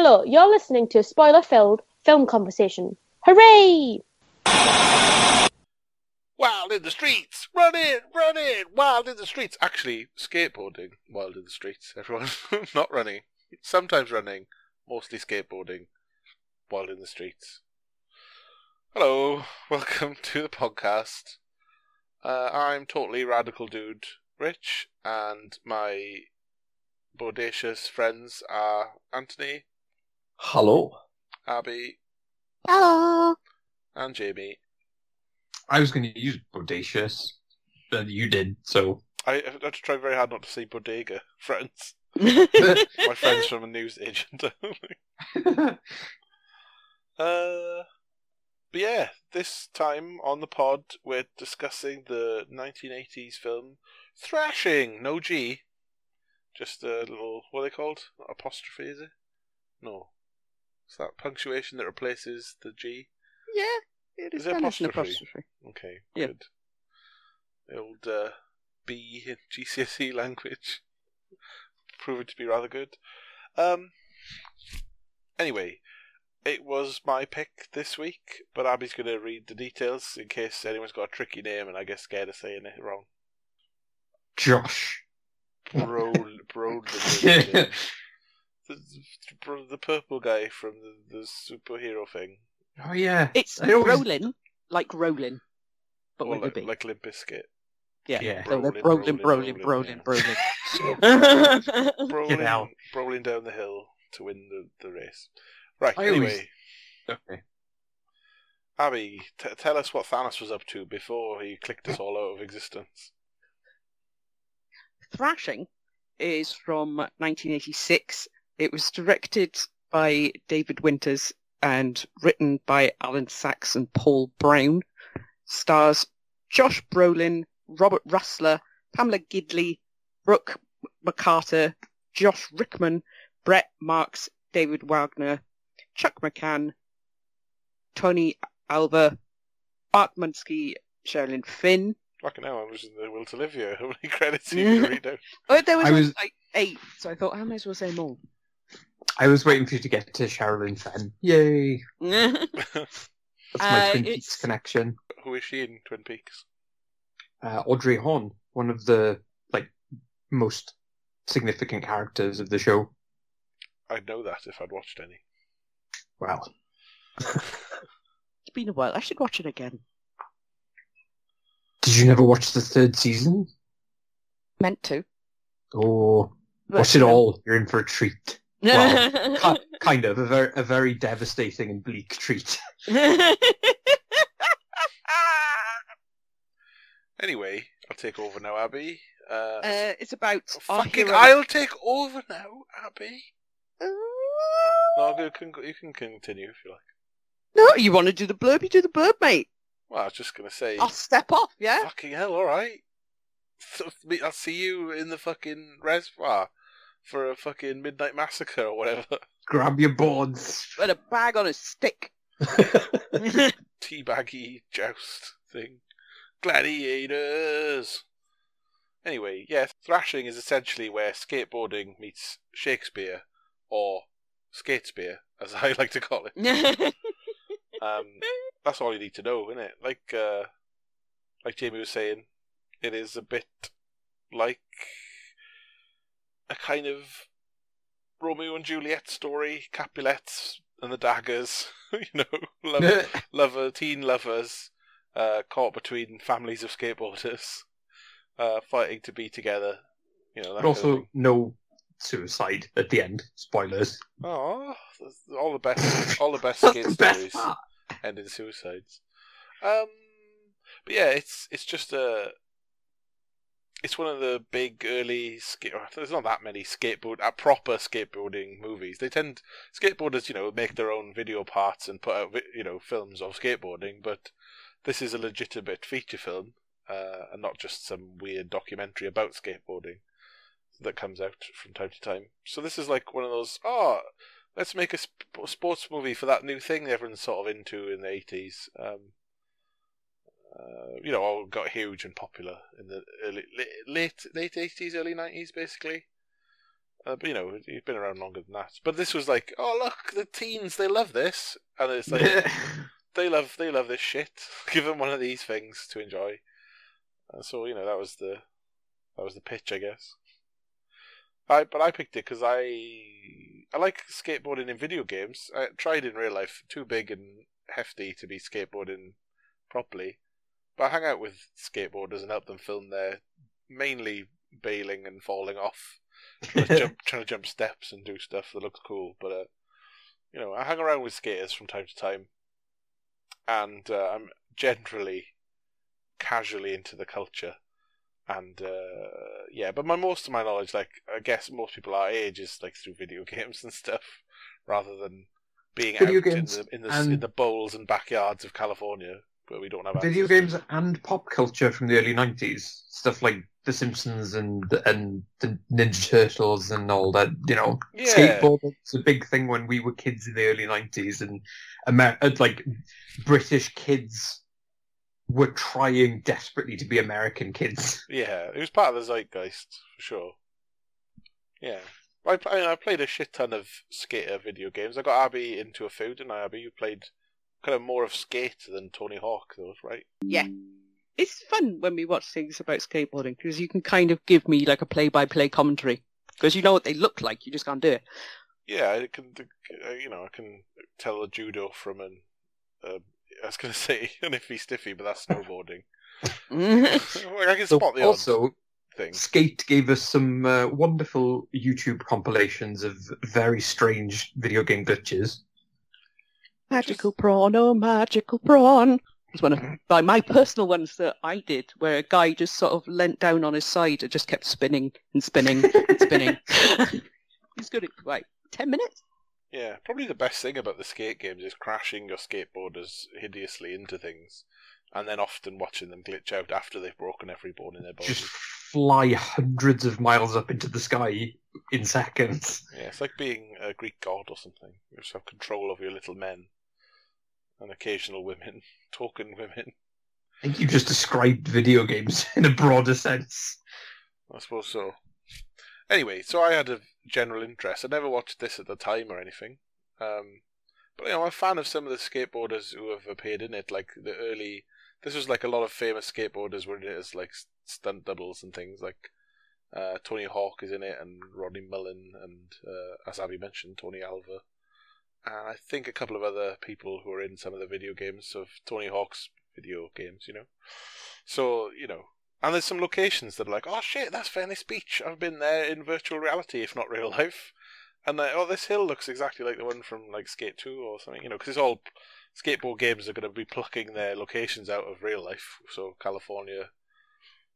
Hello, you're listening to a spoiler filled film conversation. Hooray! Wild in the streets, run in, run in, wild in the streets. Actually, skateboarding, wild in the streets. Everyone, not running. Sometimes running, mostly skateboarding, wild in the streets. Hello, welcome to the podcast. Uh, I'm totally radical dude, Rich, and my bodacious friends are Anthony, Hello. Abby, Hello. and Jamie. I was going to use bodacious, but you did, so. I I had to try very hard not to say bodega, friends. My friends from a news agent. uh, but yeah, this time on the pod, we're discussing the 1980s film Thrashing. No G. Just a little, what are they called? Not apostrophe, is it? No. It's that punctuation that replaces the G. yeah, it Is is it kind an apostrophe? apostrophe. Okay, Yeah. good. The old uh, B in GCSE language proving to be rather good. Um. Anyway, it was my pick this week, but Abby's going to read the details in case anyone's got a tricky name and I get scared of saying it wrong. Josh. Bro, bro, the, the, the purple guy from the, the superhero thing, Oh, yeah. It's I always- rolling, like rolling, but or with a like, B. like Limp Bizkit. yeah, yeah. So they're Rolling, rolling, rolling, rolling, rolling, rolling, rolling. Rolling, hell. rolling down the hill to win the, the race. Right, I anyway. always- Okay. Abby, t- tell us what Thanos was up to before he clicked us all out of existence. Thrashing is from 1986. It was directed by David Winters and written by Alan Sachs and Paul Brown. Stars Josh Brolin, Robert Rusler, Pamela Gidley, Brooke McCarter, Josh Rickman, Brett Marx, David Wagner, Chuck McCann, Tony Alva, Art Munsky, Sherilyn Fenn. Fucking hell, I was in the will to live here. How many credits do you read out? Oh, there was, I was- like eight, so I thought I might as well say more. I was waiting for you to get to Sherilyn Fenn. Yay. That's my Uh, Twin it's- Peaks connection. Who is she in Twin Peaks? Uh, Audrey Horne, one of the, like, most significant characters of the show. I'd know that if I'd watched any. Wow. It's been a while. I should watch it again. Did you never watch the third season? Meant to. Oh, but, watch it um, all. You're in for a treat. Well, kind of a very, a very devastating and bleak treat. Anyway, I'll take over now, Abby. Uh, uh, it's about our fucking, hero- I'll take over now, Abby. No, you can, you can continue if you like. No, you want to do the blurb? You do the blurb, mate. Well, I was just going to say, I'll step off. Yeah. fucking hell, alright. So, I'll see you in the fucking reservoir for a fucking midnight massacre or whatever. Grab your boards. With a bag on a stick. teabaggy joust thing. Gladiators! Anyway, yeah, thrashing is essentially where skateboarding meets Shakespeare, or Skatespeare, as I like to call it. Um, that's all you need to know, isn't it? Like, uh, like Jamie was saying, it is a bit like a kind of Romeo and Juliet story, Capulets and the daggers, you know, love, lover, teen lovers, uh, caught between families of skateboarders, uh, fighting to be together. You know, but also, no suicide at the end. Spoilers. That's all the best, all the best skate the stories part. end in suicides. Um, but yeah, it's it's just a. It's one of the big early skate. There's not that many skateboard, uh, proper skateboarding movies. They tend skateboarders, you know, make their own video parts and put out, you know, films of skateboarding. But this is a legitimate feature film, uh, and not just some weird documentary about skateboarding that comes out from time to time. So this is like one of those. Oh, let's make a sp- sports movie for that new thing everyone's sort of into in the eighties. Um, uh, you know, all got huge and popular in the early, late late eighties, early nineties, basically. Uh, but you know, he's been around longer than that. But this was like, oh look, the teens they love this, and it's like they love they love this shit. Give them one of these things to enjoy. And so you know that was the that was the pitch, I guess. I but I picked it because I I like skateboarding in video games. I tried in real life, too big and hefty to be skateboarding properly. But I hang out with skateboarders and help them film their mainly bailing and falling off, trying to jump, trying to jump steps and do stuff that looks cool. But uh, you know, I hang around with skaters from time to time, and uh, I'm generally casually into the culture. And uh, yeah, but my most of my knowledge, like I guess most people our age, is like through video games and stuff, rather than being Video out in the in the, and- in the bowls and backyards of California where we don't have video access to games and pop culture from the early '90s, stuff like The Simpsons and and the Ninja Turtles and all that. You know, Yeah. skateboarding was a big thing when we were kids in the early '90s, and Amer- uh, like British kids were trying desperately to be American kids. Yeah, it was part of the zeitgeist for sure. Yeah, I, I I played a shit ton of skater video games. I got Abby into a food, and I Abby you played kind of more of skate than Tony Hawk, though, right? Yeah. It's fun when we watch things about skateboarding because you can kind of give me like a play-by-play commentary because you know what they look like. You just can't do it. Yeah, I can, uh, you know, I can tell a judo from an. Uh, I was going to say an iffy stiffy, but that's snowboarding. Well, I can So spot the also, thing. Skate gave us some uh, wonderful YouTube compilations of very strange video game glitches. Magical prawn, oh magical prawn. was one of by my personal ones that I did, where a guy just sort of leant down on his side and just kept spinning and spinning and spinning. He's good at like ten minutes. Yeah, probably the best thing about the skate games is crashing your skateboarders hideously into things, and then often watching them glitch out after they've broken every bone in their body. Just fly hundreds of miles up into the sky in seconds. Yeah, it's like being a Greek god or something. You just have control over your little men and occasional women, token women. I think you just described video games in a broader sense. I suppose so. Anyway, so I had a general interest. I never watched this at the time or anything. Um, but you know, I'm a fan of some of the skateboarders who have appeared in it, like the early. This was like a lot of famous skateboarders were in it as like stunt doubles and things. Like uh, Tony Hawk is in it, and Rodney Mullen, and uh, as Abby mentioned, Tony Alva, and I think a couple of other people who are in some of the video games of Tony Hawk's video games. You know, so you know, and there's some locations that are like, oh shit, that's Venice Beach. I've been there in virtual reality, if not real life. And like, oh, this hill looks exactly like the one from like Skate 2 or something, you know, because it's all skateboard games are going to be plucking their locations out of real life. So California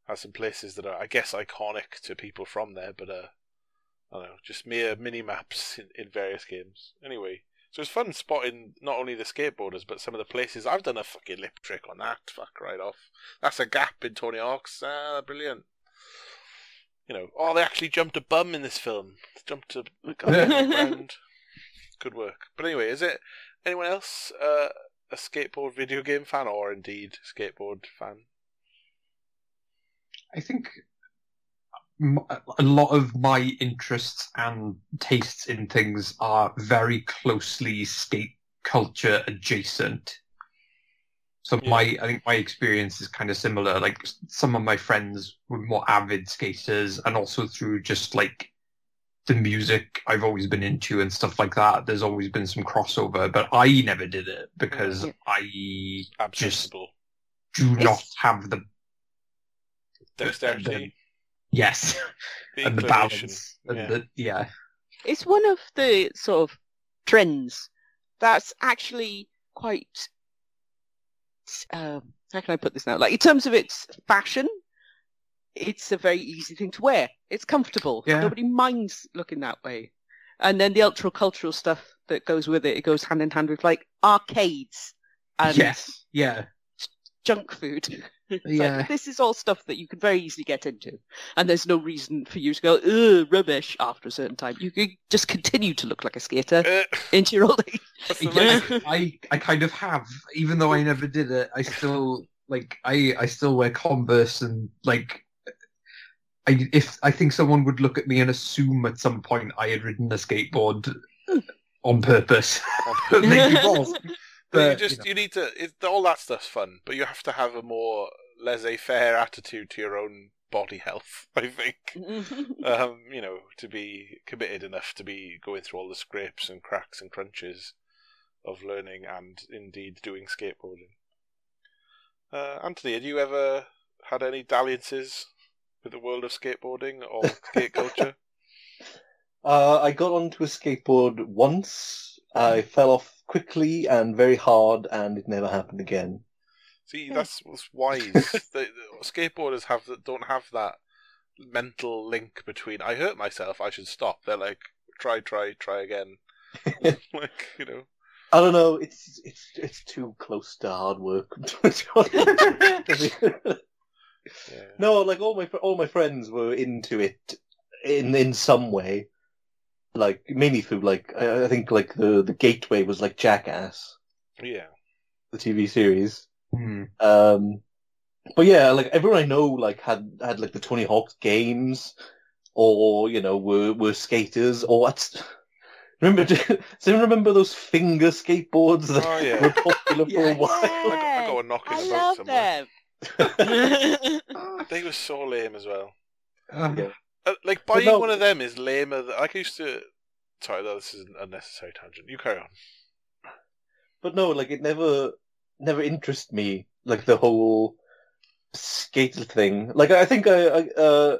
has some places that are, I guess, iconic to people from there, but uh, I don't know, just mere mini maps in, in various games. Anyway, so it's fun spotting not only the skateboarders but some of the places. I've done a fucking lip trick on that. Fuck right off. That's a gap in Tony Hawk's. Ah, brilliant. You know, oh, they actually jumped a bum in this film. They jumped a, a guy on the ground. Good work. But anyway, is it anyone else uh, a skateboard video game fan or indeed skateboard fan? I think m- a lot of my interests and tastes in things are very closely skate culture adjacent. So Yeah. my, I think my experience is kind of similar. Like some of my friends were more avid skaters, and also through just like the music I've always been into and stuff like that. There's always been some crossover, but I never did it because Yeah. I just do not have the Dexterity. Yes The and the inclination. balance and Yeah. the yeah. It's one of the sort of trends that's actually quite. Um, how can I put this now? Like in terms of its fashion, it's a very easy thing to wear. It's comfortable. Yeah. Nobody minds looking that way. And then the ultra cultural stuff that goes with it, it goes hand in hand with like arcades and yes, yeah, junk food. It's like, yeah. this is all stuff that you can very easily get into. And there's no reason for you to go, ugh, rubbish after a certain time. You can just continue to look like a skater Uh, into your old age. Yeah, I I kind of have, even though I never did it. I still like I I still wear Converse and like I if I think someone would look at me and assume at some point I had ridden a skateboard on purpose. They'd wrong. But you just you know. you need to. It, all that stuff's fun, but you have to have a more laissez-faire attitude to your own body health. I think. um, you know, to be committed enough to be going through all the scrapes and cracks and crunches of learning and indeed doing skateboarding. Uh, Anthony, had you ever had any dalliances with the world of skateboarding or skate culture? Uh, I got onto a skateboard once. I fell off quickly and very hard, and it never happened again. See, that's what's wise. the, the skateboarders have don't have that mental link between I hurt myself, I should stop. They're like try, try, try again. like you know, I don't know. It's it's it's too close to hard work. yeah. no, like all my all my friends were into it in in some way. Like mainly through like I, I think like the the gateway was like Jackass, yeah. the TV series. Hmm. Um, but yeah, like everyone I know like had had like the Tony Hawk's games, or you know were were skaters or what. Remember, do you remember those finger skateboards that Oh, yeah. were popular for a Yes. while? I got, I got one knocking I about love somewhere. them. They were so lame as well. Uh, Yeah. Uh, like buying no- one of them is lamer. Than, like I used to. Sorry, no, this is an unnecessary tangent. You carry on. But no, like it never, never interested me. Like the whole skater thing. Like I think I, I uh,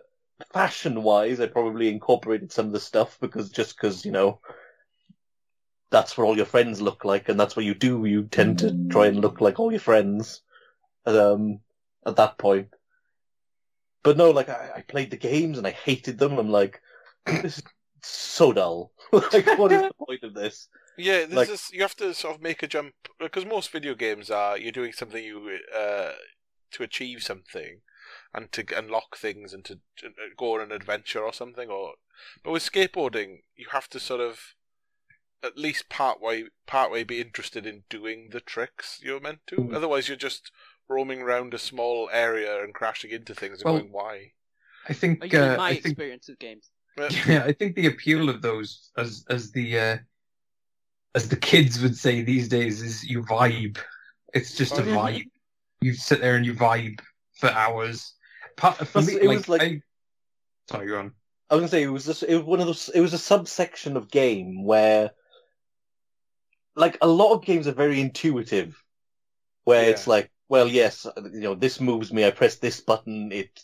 fashion wise, I probably incorporated some of the stuff because just because you know, that's what all your friends look like, and that's what you do. You tend to try and look like all your friends. Um, at that point. But no, like I, I played the games and I hated them. I'm like, this is so dull. like, what is the point of this? Yeah, there's Like- this, you have to sort of make a jump because most video games are you're doing something you uh, to achieve something and to unlock things and to, to go on an adventure or something. Or but with skateboarding, you have to sort of at least part way part way be interested in doing the tricks you're meant to. Mm. Otherwise, you're just roaming around a small area and crashing into things and Well, going, "Why?" I think uh, my I think experience of games? Yeah, I think the appeal of those, as as the uh, as the kids would say these days, is you vibe. It's just a Oh, yeah. vibe. You sit there and you vibe for hours. Part, for me, it like, was like- I... sorry, go on. I was gonna say it was just it was one of those. It was a subsection of game where, like, a lot of games are very intuitive, where it's like, well, yes, you know, this moves me. I press this button, it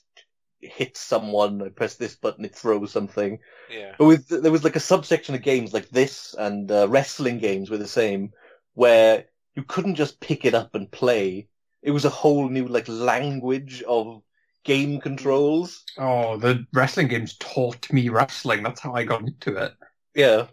hits someone. I press this button, it throws something. yeah, But with there was like a subsection of games like this and uh, wrestling games were the same, where you couldn't just pick it up and play. It was a whole new like language of game controls. Oh, the wrestling games taught me wrestling. That's how I got into it. Yeah.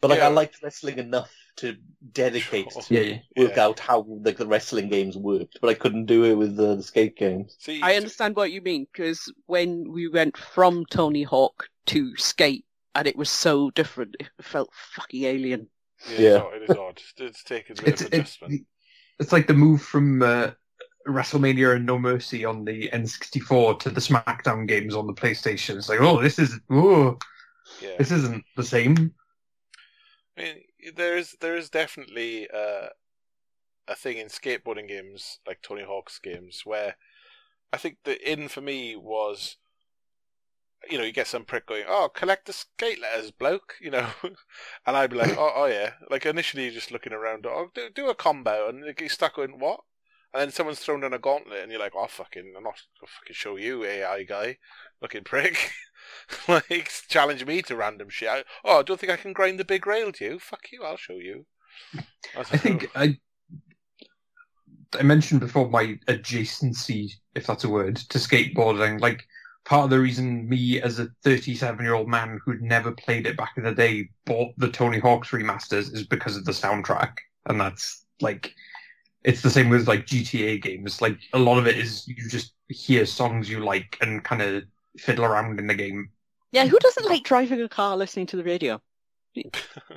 But like Yeah. I liked wrestling enough to dedicate Sure. to Yeah, work Yeah. out how like the wrestling games worked, but I couldn't do it with the, the skate games. See, I understand what you mean because when we went from Tony Hawk to Skate, and it was so different, it felt fucking alien. Yeah, Yeah. It's, odd, it is odd. It's taken a bit It's of it's adjustment. it's like the move from uh, WrestleMania and No Mercy on the N64 to the SmackDown games on the PlayStation. It's like, oh, this is oh, yeah. this isn't the same. I mean, there is there is definitely uh, a thing in skateboarding games like Tony Hawk's games where I think the in for me was, you know, you get some prick going, "Oh, collect the skate letters, bloke," you know, and I'd be like, "Oh, oh yeah," like initially you're just looking around, "Oh, do do a combo," and you get stuck going, "What?" And then someone's thrown down a gauntlet, and you're like, "Oh, fucking, I'm not gonna fucking show you, AI guy, looking prick." like challenge me to random shit. I, oh, I don't think I can grind the big rail to you. Fuck you, I'll show you. I think I I mentioned before my adjacency, if that's a word, to skateboarding. Like part of the reason me as a 37 year old man who'd never played it back in the day bought the Tony Hawk's remasters is because of the soundtrack, and that's like it's the same with like GTA games. Like a lot of it is you just hear songs you like and kind of fiddle around in the game. Yeah, who doesn't like driving a car listening to the radio?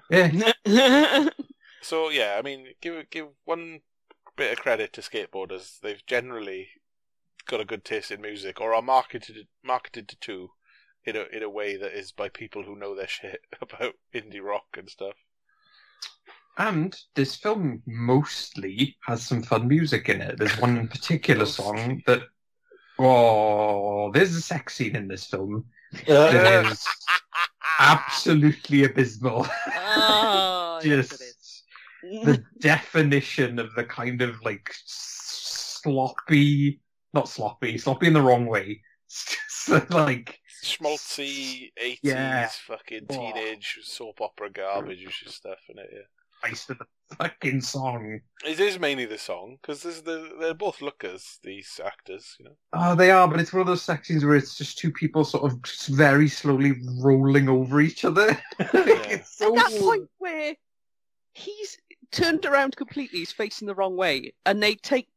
Yeah, so. Yeah, I mean, give give one bit of credit to skateboarders. They've generally got a good taste in music or are marketed marketed to in a in a way that is by people who know their shit about indie rock and stuff. And this film mostly has some fun music in it. There's one particular song that. Oh, there's a sex scene in this film Uh, that is absolutely abysmal. Oh, yes, Just it is. the definition of the kind of like sloppy, not sloppy, sloppy in the wrong way. So, like, Schmaltzy eighties Yeah. fucking Oh. teenage soap opera garbage and stuff in it. Yeah. Based of the fucking song. It is mainly the song because they're, they're both lookers. These actors, you know. Oh, they are, but it's one of those sections where it's just two people sort of just very slowly rolling over each other. it's so At that point where he's turned around completely, he's facing the wrong way, and they take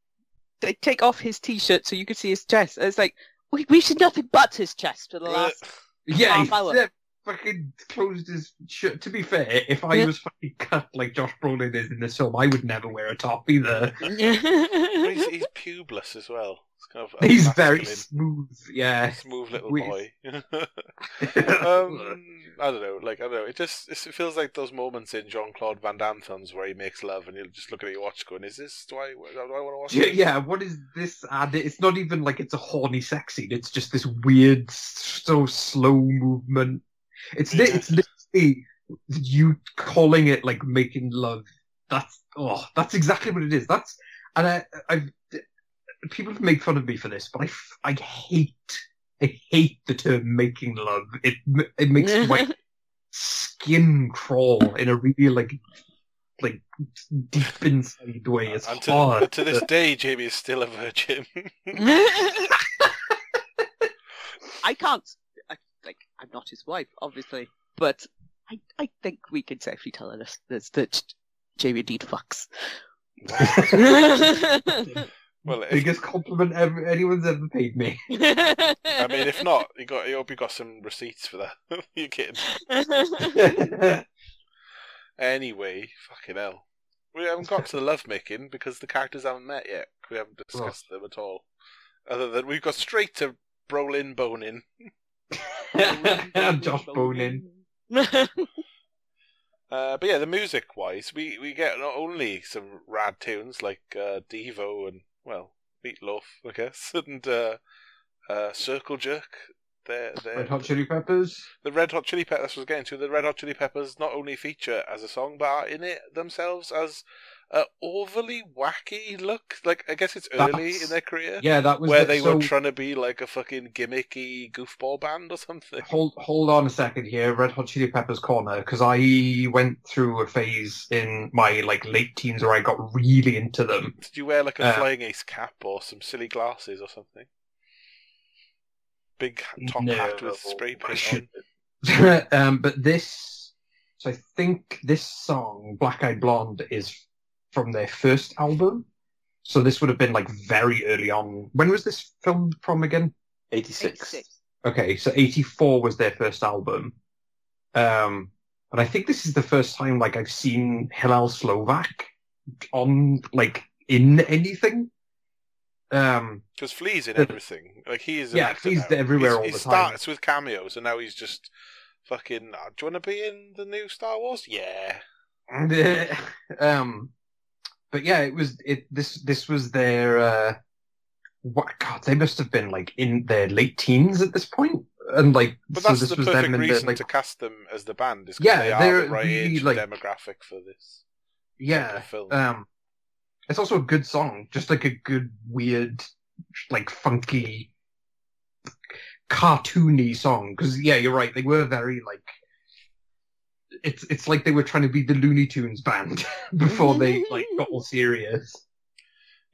they take off his t-shirt so you can see his chest. And it's like we we see nothing but his chest for the last. Yeah, half hour. Fucking closed his shirt. To be fair, if I Yeah. was fucking cut like Josh Brolin is in this film, I would never wear a top either. He's, he's pubeless as well. Kind of He's very smooth. Yeah. smooth little we- boy. um, I don't know. Like I don't know. It just it feels like those moments in Jean Claude Van Damme films where he makes love and you'll just look at your watch going, "Is this? Do I? Do I want to watch Yeah, this?" yeah, what is this ad? It's not even like it's a horny sex scene. It's just this weird, so slow movement. It's Yeah. it's literally you calling it like making love. That's oh, that's exactly what it is. That's and I, I've people have made fun of me for this, but I, f- I hate I hate the term making love. It m- it makes my skin crawl in a really like like deep inside way. It's and to, hard. to this day, Jamie is still a virgin. I can't. I, like, I'm not his wife, obviously, but I, I think we can safely tell our listeners that Jamie indeed fucks. well, if, biggest compliment ever anyone's ever paid me. I mean, if not, you got. You hope you got some receipts for that. you kidding? Anyway, fucking hell. We haven't got to the lovemaking because the characters haven't met yet. We haven't discussed them at all. Other than we've got straight to Brolin boning. Josh Bonin. Uh, but yeah, the music wise, we, we get not only some rad tunes like uh, Devo and, well, Meatloaf, I guess, and uh, uh, Circle Jerk. They're, they're, Red Hot Chili Peppers. the Red Hot Chili Peppers, that's what I was getting to. The Red Hot Chili Peppers not only feature as a song, but are in it themselves as a overly wacky look. Like, I guess it's early That's- in their career. Yeah, that was where the- they so, were trying to be like a fucking gimmicky goofball band or something. Hold hold on a second here, Red Hot Chili Peppers corner, because I went through a phase in my like late teens where I got really into them. Did you wear like a Uh, flying ace cap or some silly glasses or something? Big top No, hat with spray paint on. um, but this, so I think this song, Black Eyed Blonde, is from their first album. So this would have been like very early on. When was this film from again? 86. Okay, so 84 was their first album. Um, and I think this is the first time like I've seen Hillel Slovak on like in anything. Um, Because Flea's in Uh, everything. Like he is. yeah, actor Flea's now. everywhere He's- all he the time. starts with cameos, and now he's just fucking. "Oh, do you want to be in the new Star Wars? Yeah. and, um, but yeah, it was it. This this was their. Uh, what God? They must have been like in their late teens at this point, and like But so that's this the was perfect them in reason the like to cast them as the band. Is Yeah, they are the right really, age like- demographic for this yeah. film. Um, it's also a good song, just like a good, weird, like funky, cartoony song. Because yeah, you're right. They were very like. It's it's like they were trying to be the Looney Tunes band before they like got all serious.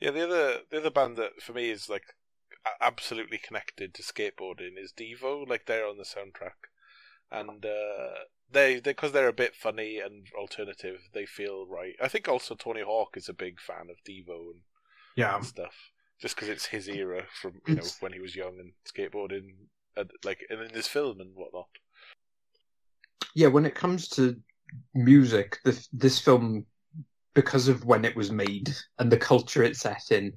Yeah, the other the other band that for me is like absolutely connected to skateboarding is Devo. Like they're on the soundtrack, and uh, they because they're a bit funny and alternative, they feel right. I think also Tony Hawk is a big fan of Devo and, Yeah, and stuff, just because it's his era from you know when he was young and skateboarding, and, like and in this film and whatnot. Yeah. When it comes to music, this this film, because of when it was made and the culture it's set in,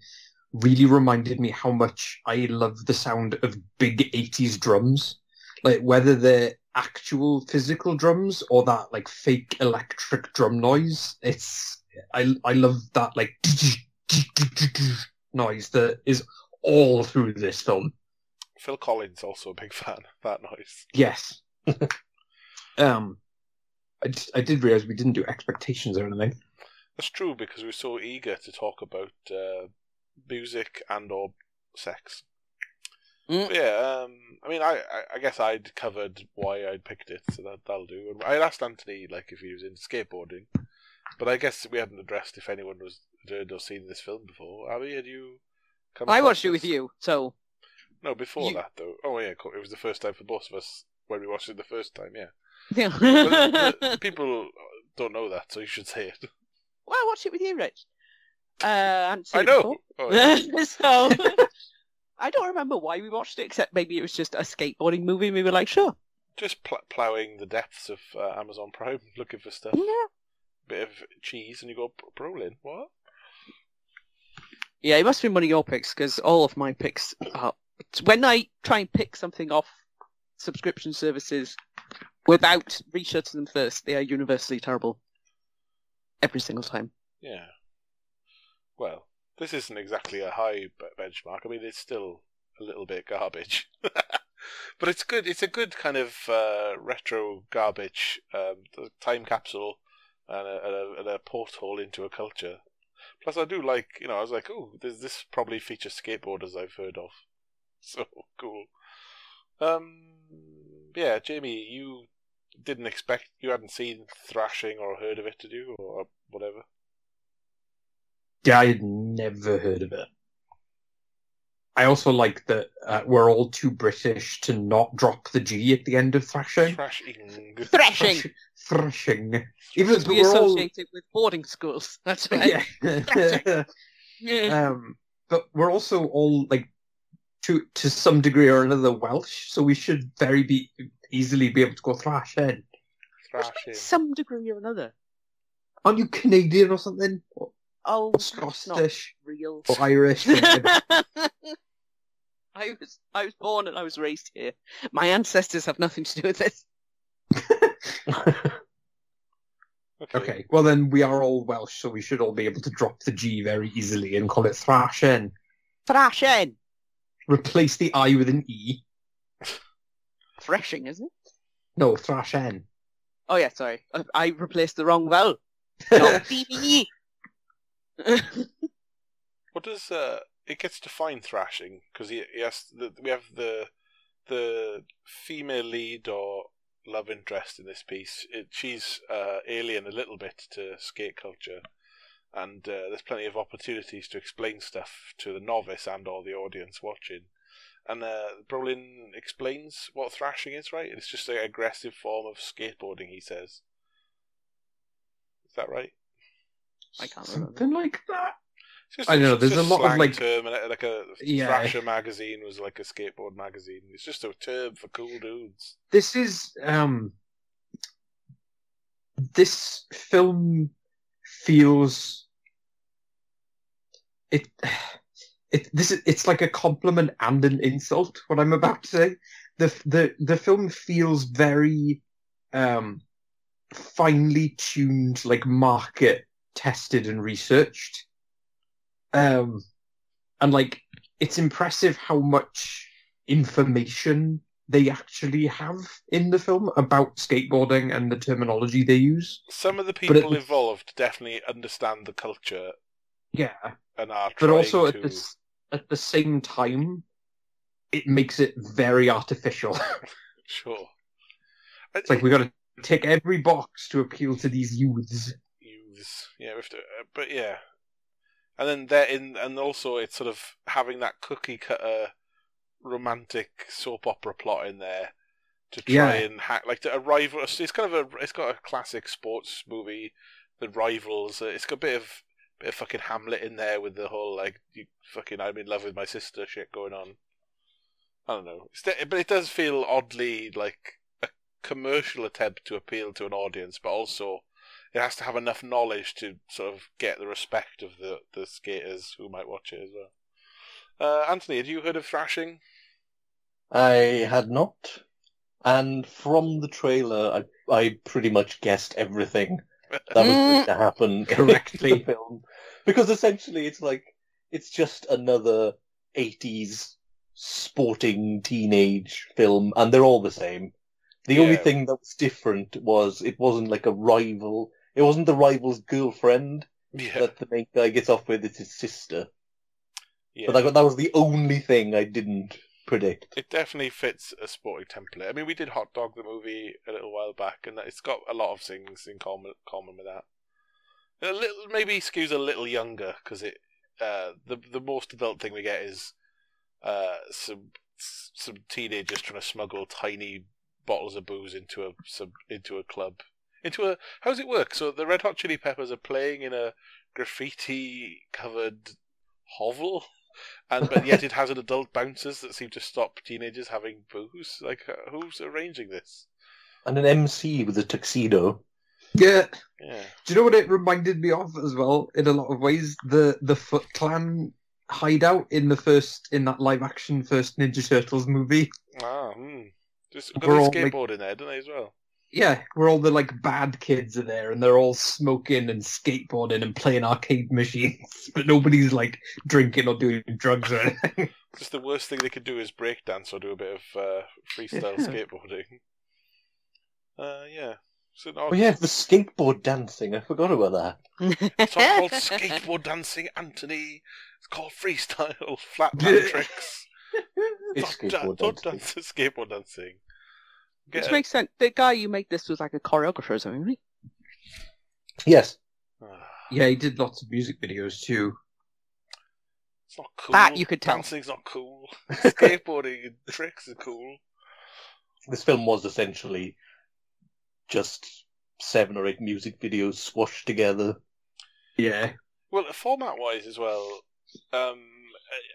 really reminded me how much I love the sound of big 80s drums. Like whether they're actual physical drums or that like fake electric drum noise. It's I I love that like noise that is all through this film. Phil Collins also a big fan of that noise. Yes. um, I, d- I did realize we didn't do expectations or anything. That's true because we were so eager to talk about uh, music and or sex. Mm. Yeah, um, I mean, I, I, I guess I'd covered why I'd picked it, so that that'll do. I asked Anthony like if he was into skateboarding, but I guess we hadn't addressed if anyone was heard or seen this film before. Abby, had you? Come I across watched it with you, so No, before You- that though. Oh yeah, it was the first time for both of us when we watched it the first time. Yeah, yeah. but, but people don't know that, so you should say it. I watched it with you, Rich. Uh, I I know. Oh, yeah. so I don't remember why we watched it, except maybe it was just a skateboarding movie. and We were like, sure, Just pl- ploughing the depths of uh, Amazon Prime, looking for stuff. yeah. Bit of cheese, and you go Brolin. What? Yeah, it must be one of your picks because all of my picks are. When I try and pick something off subscription services without researching them first, they are universally terrible. Every single time. Yeah. Well, this isn't exactly a high benchmark. I mean, it's still a little bit garbage, but it's good. It's a good kind of uh, retro garbage um, time capsule and a, and, a, and a porthole into a culture. Plus, I do like, you know, I was like, oh, this, this probably features skateboarders I've heard of. So cool. Um, yeah, Jamie, you didn't expect, you hadn't seen Thrashing or heard of it, did you, or whatever? Yeah, I had never heard of it. I also like that uh, we're all too British to not drop the G at the end of thrashing. Thrashing. Thrashing! Thrashing. Even Because we we're all- associate it with boarding schools. That's right. Yeah. Yeah. um, but we're also all like to to some degree or another Welsh, so we should very be easily be able to go thrashing. Thrashing. Some degree or another. Aren't you Canadian or something? Or, Oh, or Scottish real. or Irish? I was I was born and I was raised here. My ancestors have nothing to do with this. Okay. okay, well then we are all Welsh, so we should all be able to drop the G very easily and call it thrashing. Thrashing. Replace the I with an E. Thrashing, isn't it? No, thrashing. Oh yeah, sorry. I, I replaced the wrong vowel. Not BBE. What does uh? It gets defined thrashing because he, he has the, we have the the female lead or love interest in this piece. It, she's uh, alien a little bit to skate culture, and uh, there's plenty of opportunities to explain stuff to the novice and or the audience watching. And uh, Brolin explains what thrashing is, right? It's just an aggressive form of skateboarding. He says. Is that right? I can't remember. Something like that. Just I know, there's a lot of, like- term, like a Yeah. Thrasher magazine was like a skateboard magazine. It's just a term for cool dudes. this is um this film feels it it this is it's like a compliment and an insult what i'm about to say the the the film feels very um finely tuned like market tested and researched um and like it's impressive how much information they actually have in the film about skateboarding and the terminology they use. Some of the people it- involved definitely understand the culture Yeah, and are but also to. at this at the same time, it makes it very artificial. Sure. it's like we got to tick every box to appeal to these youths. youths. Yeah, we have to, uh, but yeah, and then there in, and also it's sort of having that cookie cutter romantic soap opera plot in there to try Yeah. and hack like the a rival. It's kind of a it's got a classic sports movie, the rivals. It's got a bit of bit of fucking Hamlet in there with the whole like you fucking I'm in love with my sister shit going on. I don't know, de- but it does feel oddly like a commercial attempt to appeal to an audience, but also it has to have enough knowledge to sort of get the respect of the, the skaters who might watch it as well. Uh, Anthony, had you heard of thrashing? I had not, and from the trailer, I I pretty much guessed everything that was mm. going to happen Correctly. in the film, because essentially it's like it's just another '80s sporting teenage film, and they're all the same. The only thing that was different was it wasn't like a rival. It wasn't the rival's girlfriend Yeah. that the main guy gets off with. It's his sister. yeah. But that, that was the only thing I didn't predict. It definitely fits a sporting template. I mean, we did Hot Dog the movie a little while back, and it's got a lot of things in common common with that. A little, maybe skews a little younger because it uh, the the most adult thing we get is uh, some some teenagers trying to smuggle tiny bottles of booze into a some, into a club into a how does it work? So the Red Hot Chili Peppers are playing in a graffiti covered hovel and but yet it has an adult bouncers that seem to stop teenagers having booze. Like, uh, who's arranging this? And an MC with a tuxedo. Yeah. Yeah, Do you know what it reminded me of as well? In a lot of ways, the the Foot Clan hideout in the first in that live action first Ninja Turtles movie. ah, hmm. Just got a all, like- skateboard in there, don't they as well? Yeah, where all the like bad kids are there and they're all smoking and skateboarding and playing arcade machines, but nobody's like drinking or doing drugs or anything. Just the worst thing they could do is break dance or do a bit of uh, freestyle skateboarding. Uh, yeah. So no, Oh yeah, the skateboard dancing. I forgot about that. it's not called skateboard dancing, Anthony. It's called freestyle flatland tricks. It's Don't, da- don't dancing. dance skateboard dancing. Get Which a- makes sense. The guy you made this was like a choreographer or something, right? Yes. Ah. yeah, he did lots of music videos too. It's not cool. That you could tell. Dancing's not cool. Skateboarding and tricks are cool. This film was essentially just seven or eight music videos squashed together. Yeah. Well, format wise as well, um,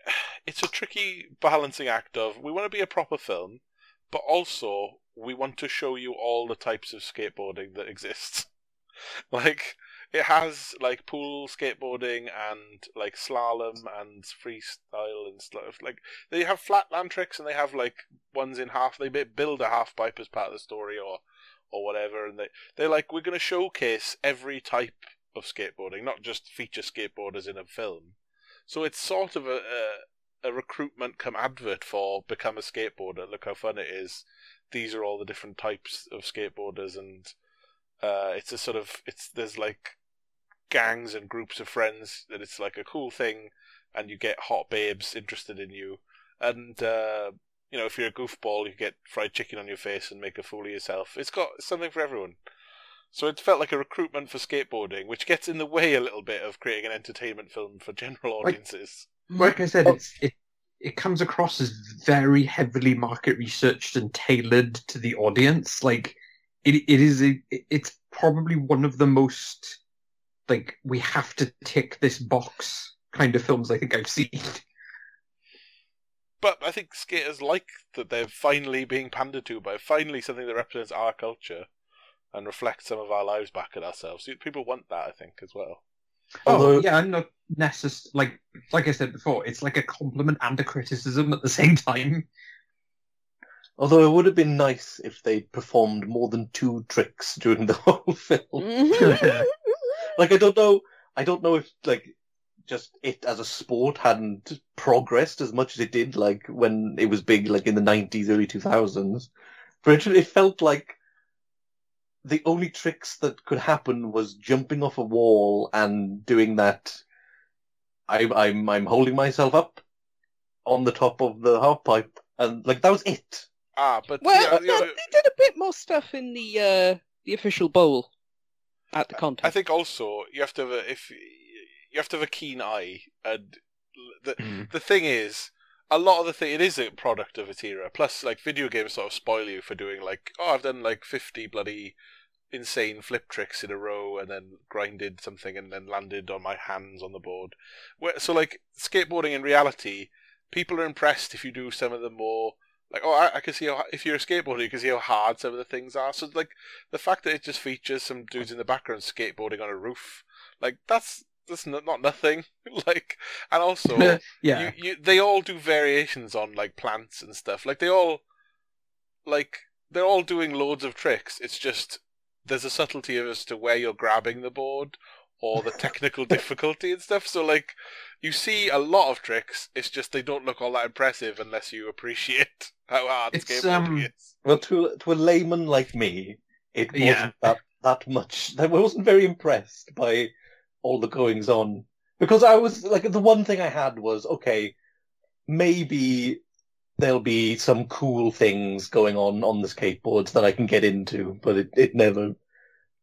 uh, it's a tricky balancing act of we want to be a proper film, but also we want to show you all the types of skateboarding that exist. like it has like pool skateboarding and like slalom and freestyle and stuff. Like they have flatland tricks and they have like ones in half. They build a half pipe as part of the story or or whatever, and they they're like we're going to showcase every type of skateboarding, not just feature skateboarders in a film. So it's sort of a, a a recruitment come advert for become a skateboarder. Look how fun it is. These are all the different types of skateboarders, and uh, it's a sort of it's there's like gangs and groups of friends that it's like a cool thing, and you get hot babes interested in you, and uh, you know if you're a goofball, you get fried chicken on your face and make a fool of yourself. It's got something for everyone. So it felt like a recruitment for skateboarding, which gets in the way a little bit of creating an entertainment film for general audiences. Like I said, Oh. it's it it comes across as very heavily market researched and tailored to the audience. Like it it is a, it's probably one of the most like we have to tick this box kind of films I think I've seen. But I think skaters like that they're finally being pandered to by finally something that represents our culture and reflects some of our lives back at ourselves. People want that, I think, as well. Oh Although- yeah, I'm not necess like like I said before, it's like a compliment and a criticism at the same time. Although it would have been nice if they performed more than two tricks during the whole film. like I don't know, I don't know if like just it as a sport hadn't progressed as much as it did like when it was big, like in the nineties, early two thousands. But it, it felt like the only tricks that could happen was jumping off a wall and doing that. I, I'm I'm holding myself up on the top of the half pipe, and like that was it. Ah, but Well, yeah, no, you they did a bit more stuff in the uh, the official bowl at the contest. I think also you have to have a, if you have to have a keen eye, and the Mm. the thing is, a lot of the thing it is a product of its era. Plus, like video games sort of spoil you for doing like, oh, I've done like fifty bloody insane flip tricks in a row, and then grinded something, and then landed on my hands on the board. Where, so, like skateboarding in reality, people are impressed if you do some of the more. Like oh, I, I can see how if you're a skateboarder, you can see how hard some of the things are. So like the fact that it just features some dudes in the background skateboarding on a roof, like that's that's not, not nothing. like, and also, yeah. you, you, they all do variations on like plants and stuff. Like they all, like they're all doing loads of tricks. It's just there's a subtlety as to where you're grabbing the board or the technical difficulty and stuff. So like, you see a lot of tricks. It's just they don't look all that impressive unless you appreciate how hard It's, skateboarding um, is. Well, to to a layman like me, it wasn't Yeah. that that much. I wasn't very impressed by all the goings on because I was like the one thing I had was okay, maybe there'll be some cool things going on on the skateboards that I can get into, but it it never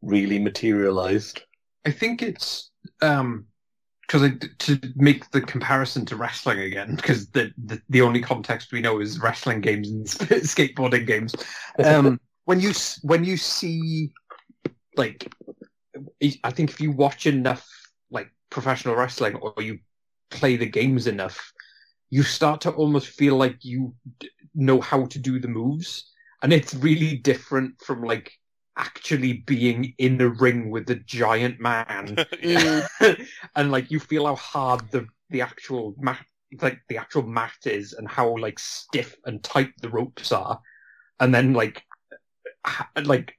really materialized. I think it's um because to make the comparison to wrestling again, because the, the the only context we know is wrestling games and skateboarding games. Um, when you when you see like, I think if you watch enough like professional wrestling or you play the games enough, you start to almost feel like you d- know how to do the moves, and it's really different from like actually being in the ring with the giant man. And like you feel how hard the the actual mat like the actual mat is and how like stiff and tight the ropes are. And then like ha- like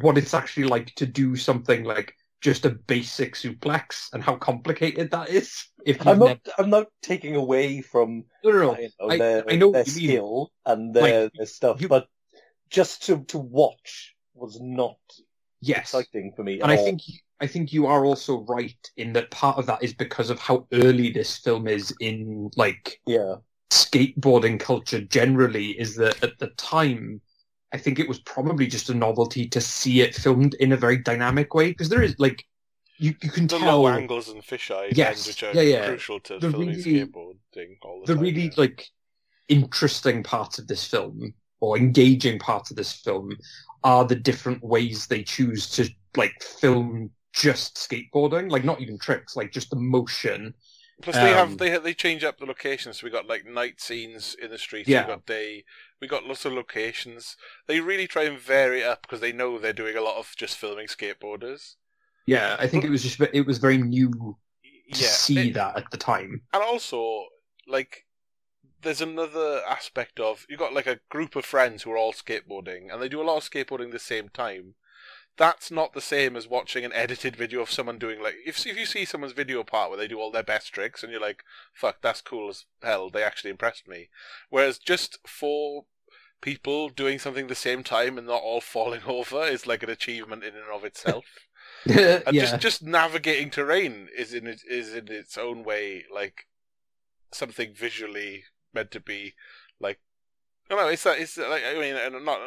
what it's actually like to do something like just a basic suplex and how complicated that is if I'm never, not I'm not taking away from no, no, no. you know, I- their, I know their you mean. skill and their, Like, their stuff, you- but just to to watch was not yes exciting for me. and I think I think you are also right in that part of that is because of how early this film is in like yeah, skateboarding culture generally is that at the time I think it was probably just a novelty to see it filmed in a very dynamic way because there is like you you can The tell low angles and fisheye Yes, which are yeah, yeah. crucial to The filming really- skateboarding all the, the time. really yeah. like interesting parts of this film or engaging parts of this film are the different ways they choose to like film just skateboarding like not even tricks like just the motion Plus, they have Um, they they change up the locations. So we got like night scenes in the streets. Yeah. We got day. We got lots of locations. They really try and vary it up because they know they're doing a lot of just filming skateboarders. yeah I think it was just it was very new to Yeah, see it- that at the time and also like there's another aspect of you got like a group of friends who are all skateboarding, and they do a lot of skateboarding at the same time. That's not the same as watching an edited video of someone doing like if if you see someone's video part where they do all their best tricks and you're like, fuck, that's cool as hell. They actually impressed me. Whereas just four people doing something at the same time and not all falling over is like an achievement in and of itself. yeah And just just navigating terrain is in it is in its own way like something visually meant to be like I. It's that. It's like I mean, and I'm not.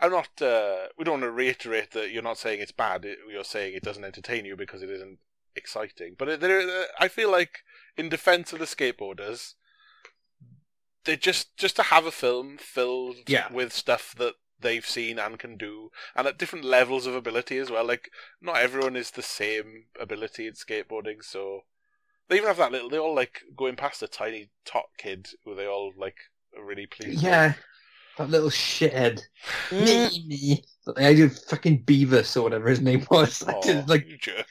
I'm not. Uh, we don't want to reiterate that you're not saying it's bad. You're saying it doesn't entertain you because it isn't exciting. But there, I feel like, in defense of the skateboarders, they just just to have a film filled Yeah. with stuff that they've seen and can do, and at different levels of ability as well. Like not everyone is the same ability in skateboarding, so they even have that little. They all like going past a tiny tot kid who they all like really pleased. with. Yeah, that little shithead. Mm. Me. I did fucking Beavis or whatever his name was. I did, like, you jerk.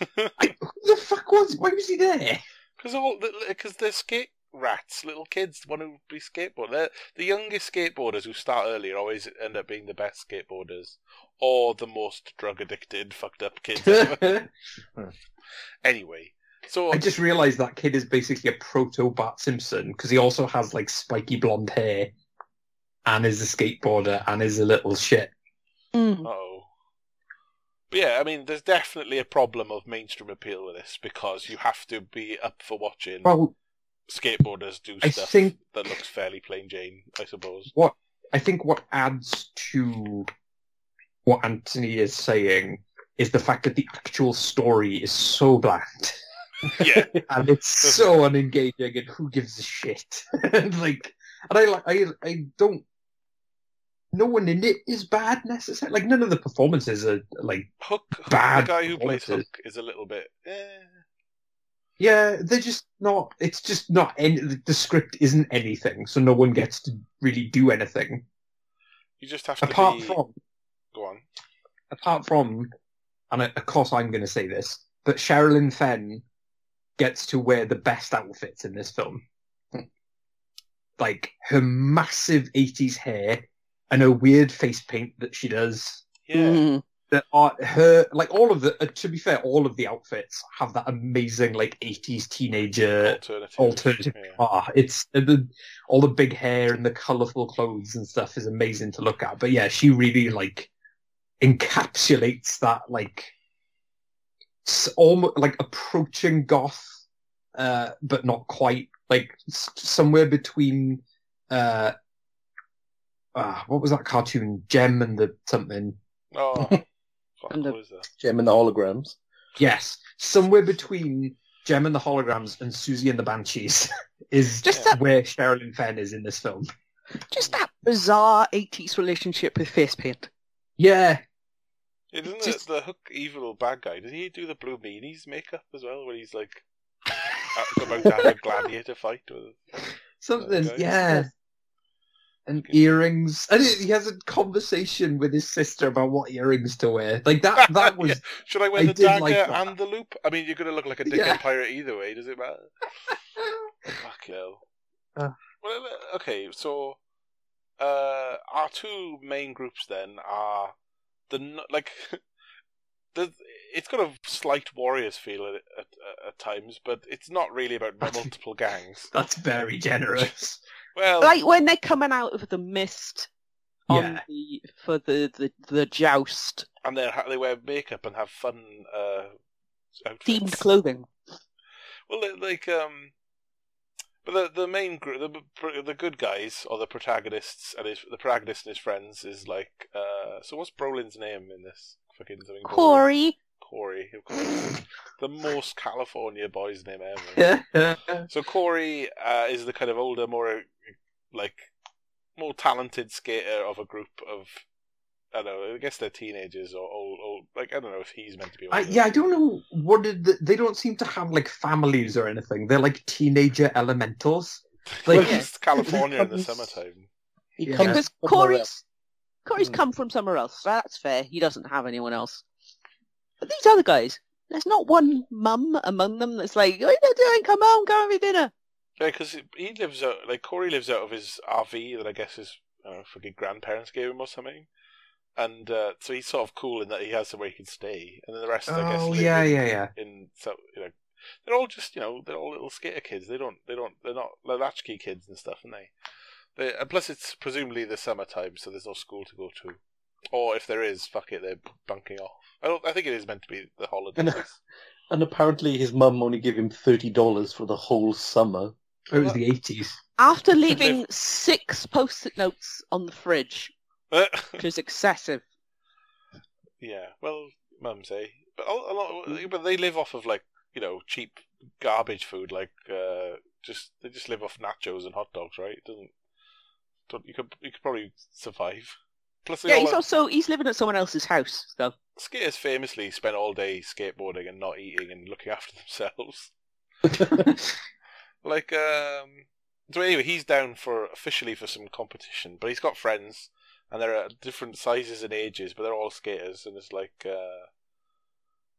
I, who the fuck was? Why was he there? Because all because they're skate rats, little kids want to be skateboard. They're, the youngest skateboarders who start earlier always end up being the best skateboarders, or the most drug addicted, fucked up kids. ever. anyway, so I just realised that kid is basically a proto Bart Simpson because he also has like spiky blonde hair, and is a skateboarder and is a little shit. Mm. oh. But yeah, I mean, there's definitely a problem of mainstream appeal with this because you have to be up for watching Well, skateboarders do I stuff think- that looks fairly plain Jane, I suppose. What I think what adds to what Anthony is saying is the fact that the actual story is so bland. Yeah, and it's so unengaging and who gives a shit and like and i like i i don't no one in it is bad necessarily like none of the performances are like Hook, Hook Bad the guy who plays. Hook, is a little bit. Eh. yeah they're just not it's just not any the script isn't anything so no one gets to really do anything You just have to apart be... from Go on. apart from and of course i'm going to say this but Sherilyn Fenn gets to wear the best outfits in this film. Like her massive 80s hair and her weird face paint that she does. Yeah. Mm. That are her like all of the uh, to be fair, all of the outfits have that amazing like 80s teenager Alternative. alternative. Yeah. Ah, it's the, the all the big hair and the colorful clothes and stuff is amazing to look at. But yeah, she really like encapsulates that like almost like approaching goth, uh, but not quite. Like s- somewhere between, uh, uh, what was that cartoon? Jem and the something. Oh, And the- what is that? Jem and the holograms. Yes, somewhere between Jem and the Holograms and Siouxsie and the Banshees is Just that- where Sherilyn Fenn is in this film. Just that bizarre 80s relationship with face paint. Yeah, Yeah, doesn't Just- the, the Hook evil bad guy? Does he do the Blue Meanies makeup as well, where he's like uh, about to have a gladiator fight with? something. Okay. Yeah, and earrings. And he he has a conversation with his sister about what earrings to wear. Like that. That was. Yeah. Should I wear I the dagger like and the loop? I mean, you're gonna look like a dickhead Yeah. pirate either way. Does it matter? Fuck hell. Uh. Well, uh, okay, so uh, our two main groups then are the like the it's got a slight warriors feel at, at at times, but it's not really about multiple gangs. That's very generous. Well, Like when they're coming out of the mist on Yeah. the, for the, the, the joust, and they they wear makeup and have fun uh, outfits. themed clothing. Well, like um, but the the main group, the the good guys or the protagonists and his the protagonist and his friends is like uh. So what's Brolin's name in this? Fucking something. Corey. Corey, of course. the most California boy's name ever. So Corey uh, is the kind of older, more like more talented skater of a group of. I don't know. I guess they're teenagers or old, old. Like I don't know if he's meant to be. I, yeah. I don't know what did the, they don't seem to have like families or anything. They're like teenager elementals. Like Like- it's California in the summertime. He Yeah. Because Corey's Corey's Hmm. come from somewhere else. So that's fair. He doesn't have anyone else. But these other guys, there's not one mum among them that's like, "What are you doing? Come on, go have your dinner." Yeah, because he lives out like Corey lives out of his RV that I guess his I don't know, fucking grandparents gave him or something, and uh, so he's sort of cool in that he has somewhere he can stay, and then the rest, I guess, Oh live yeah, in, yeah, yeah. in so you know, they're all just you know they're all little skater kids. They don't they don't they're not they're latchkey kids and stuff, and they they and plus it's presumably the summertime, so there's no school to go to, or if there is, fuck it, they're bunking off. I don't. I think it is meant to be the holidays. And apparently his mum only gave him thirty dollars for the whole summer. It was the eighties. After leaving six post-it notes on the fridge, which is excessive. Yeah, well, mums, eh? But a, a lot, but they live off of like you know cheap garbage food, like uh, just they just live off nachos and hot dogs, right? It doesn't don't, you could you could probably survive. Plus, Yeah, he's also he's living at someone else's house. So skaters famously spend all day skateboarding and not eating and looking after themselves. Like, um, so anyway, he's down for officially for some competition, but he's got friends, and they're at different sizes and ages, but they're all skaters, and it's like, uh,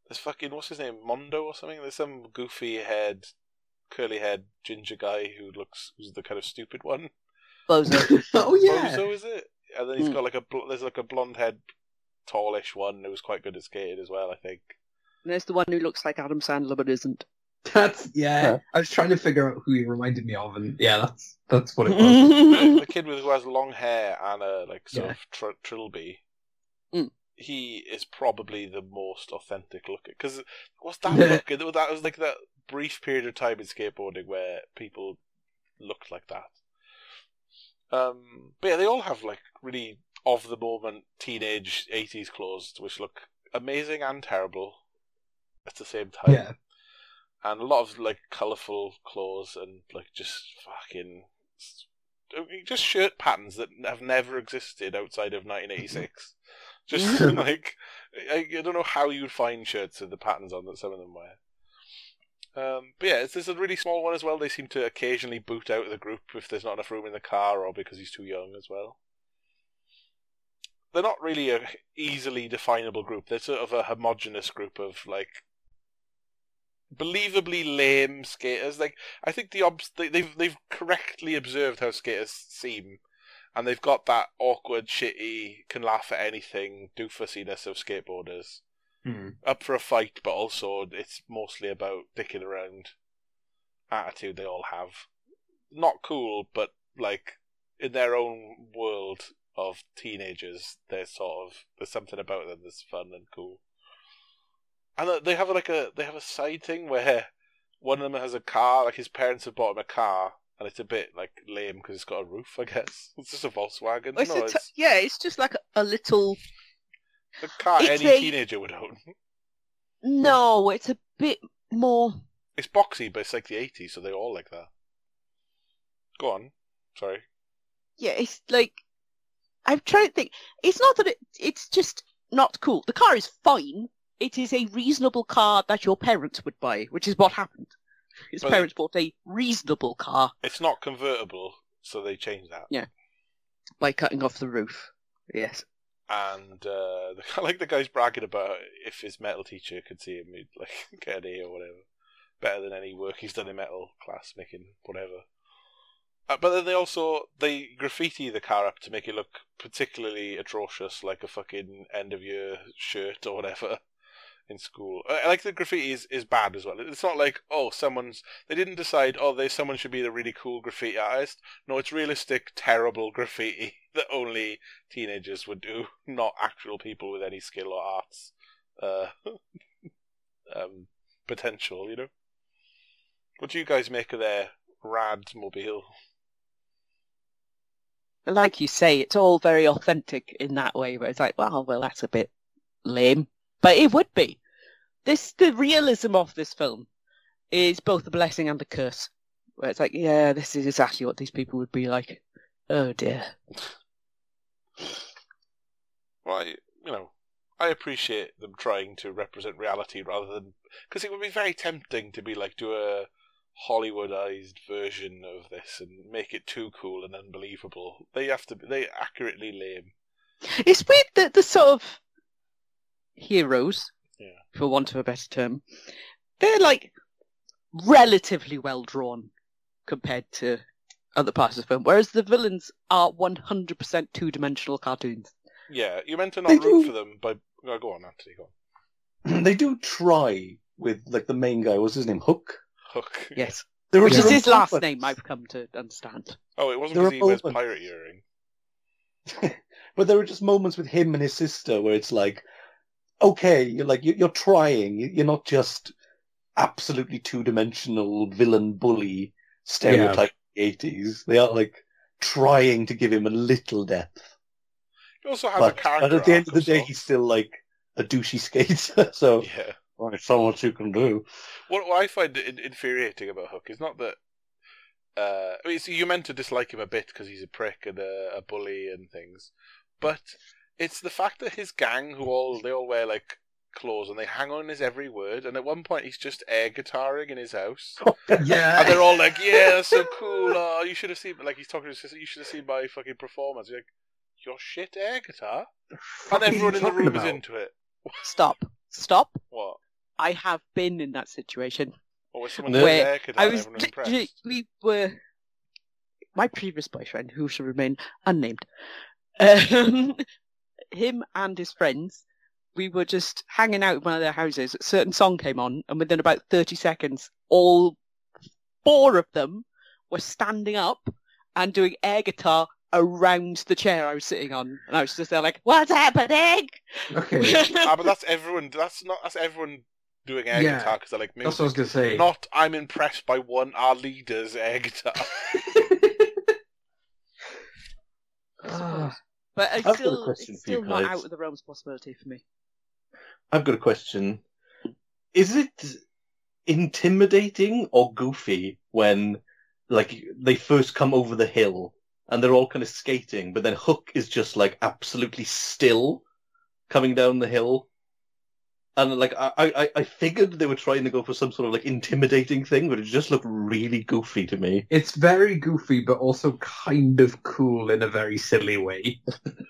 there's fucking what's his name, Mondo or something. There's some goofy head, curly head ginger guy who looks who's the kind of stupid one. Bozo. oh yeah. Bozo is it? And then he's Hmm. got like a bl- there's like a blonde head, tallish one who's quite good at skating as well. I think. And there's the one who looks like Adam Sandler but isn't. That's yeah. Huh. I was trying to figure out who he reminded me of, and yeah, that's that's what it was. the, the kid with who has long hair and a like sort Yeah. of tr- trilby. Mm. He is probably the most authentic looking because what's that look? That was like that brief period of time in skateboarding where people looked like that. Um, but yeah, they all have like really of the moment teenage '80s clothes, which look amazing and terrible at the same time Yeah. And a lot of like colourful clothes and like just fucking just shirt patterns that have never existed outside of 1986. just like I, I don't know how you'd find shirts with the patterns on that some of them wear. Um, but yeah, it's, there's a really small one as well. They seem to occasionally boot out of the group if there's not enough room in the car or because he's too young as well. They're not really a easily definable group. They're sort of a homogenous group of like believably lame skaters. Like I think the obs- they, they've they've correctly observed how skaters seem, and they've got that awkward, shitty, can laugh at anything doofusiness of skateboarders. Hmm. Up for a fight, but also it's mostly about dicking around attitude they all have. Not cool, but like in their own world of teenagers, they're sort of there's something about them that's fun and cool. And uh, they have like a they have a side thing where one of them has a car, like his parents have bought him a car, and it's a bit like lame because it's got a roof. I guess it's just a Volkswagen. It's no, a t- it's yeah, it's just like a, a little. a car it's any a- teenager would own. No, it's a bit more. It's boxy, but it's like the '80s, so they're all like that. Go on. Sorry. Yeah, it's like I'm trying to think. It's not that it, it's just not cool. The car is fine. It is a reasonable car that your parents would buy, which is what happened. His But- parents bought a reasonable car It's not convertible, so they changed that. Yeah, by cutting off the roof. Yes. And uh, I like the guy's bragging about if his metal teacher could see him, he'd like get an A or whatever. Better than any work he's done in metal class, making whatever. Uh, but then they also they graffiti the car up to make it look particularly atrocious, like a fucking end of year shirt or whatever in school. I I like the graffiti is, is bad as well. It's not like oh someone's they didn't decide oh they someone should be the really cool graffiti artist. No, it's realistic terrible graffiti that only teenagers would do, not actual people with any skill or arts uh, um, potential. You know. What do you guys make of their rad mobile? Like you say, it's all very authentic in that way, where it's like, well, well, that's a bit lame. But it would be. This the realism of this film is both a blessing and a curse. Where it's like, yeah, this is exactly what these people would be like. Oh dear. Well, I, you know, I appreciate them trying to represent reality rather than because it would be very tempting to be like do a Hollywoodized version of this and make it too cool and unbelievable. They have to be they accurately lame. It's weird that the sort of heroes, Yeah. for want of a better term, they're like relatively well drawn compared to other parts of the film, whereas the villains are 100% two dimensional cartoons. Yeah, you meant to They not root do- for them, but oh, go on, Anthony, go on. they do try with like the main guy. What's his name? Hook. Hook. Yes. There Which there is are his last name, I've come to understand. Oh, it wasn't There are because he wears pirate earring. but there are just moments with him and his sister where it's like, okay, you're like you- you're trying. You- You're not just absolutely two-dimensional villain bully stereotype eighties. They are like trying to give him a little depth. He also has a character. but at the end of the day, he's still like a douchey skater. so yeah. well, there's so much you can do. What, what I find in- infuriating about Hook is not that. Uh, I mean, so you meant to dislike him a bit because he's a prick and a, a bully and things, but it's the fact that his gang, who all they all wear like clothes and they hang on his every word, and at one point he's just air guitaring in his house, Yeah. and they're all like, "Yeah, that's so cool! Oh, you should have seen." Like he's talking to his sister, "You should have seen my fucking performance." You're like, "Your shit air guitar," and are you everyone in the talking room is into it. Stop. Stop. What? I have been in that situation. Or was someone Where air guitar I was everyone literally, impressed? we were my previous boyfriend, who shall remain unnamed. Um, him and his friends, we were just hanging out in one of their houses. A certain song came on, and within about thirty seconds, all four of them were standing up and doing air guitar around the chair I was sitting on, and I was just there like, "What's happening?" Okay. ah, but that's everyone. That's not. That's everyone doing air Yeah, guitar because they like music. That's what I was gonna say. Not. I'm impressed by one our leader's air guitar. Ah, but I've it's got a question it's for you still not guys. out of the realms of possibility for me. I've got a question. Is it intimidating or goofy when, like, they first come over the hill and they're all kind of skating, but then Hook is just like absolutely still coming down the hill? And like, I, I, I figured they were trying to go for some sort of like intimidating thing, but it just looked really goofy to me. it's very goofy, but also kind of cool in a very silly way.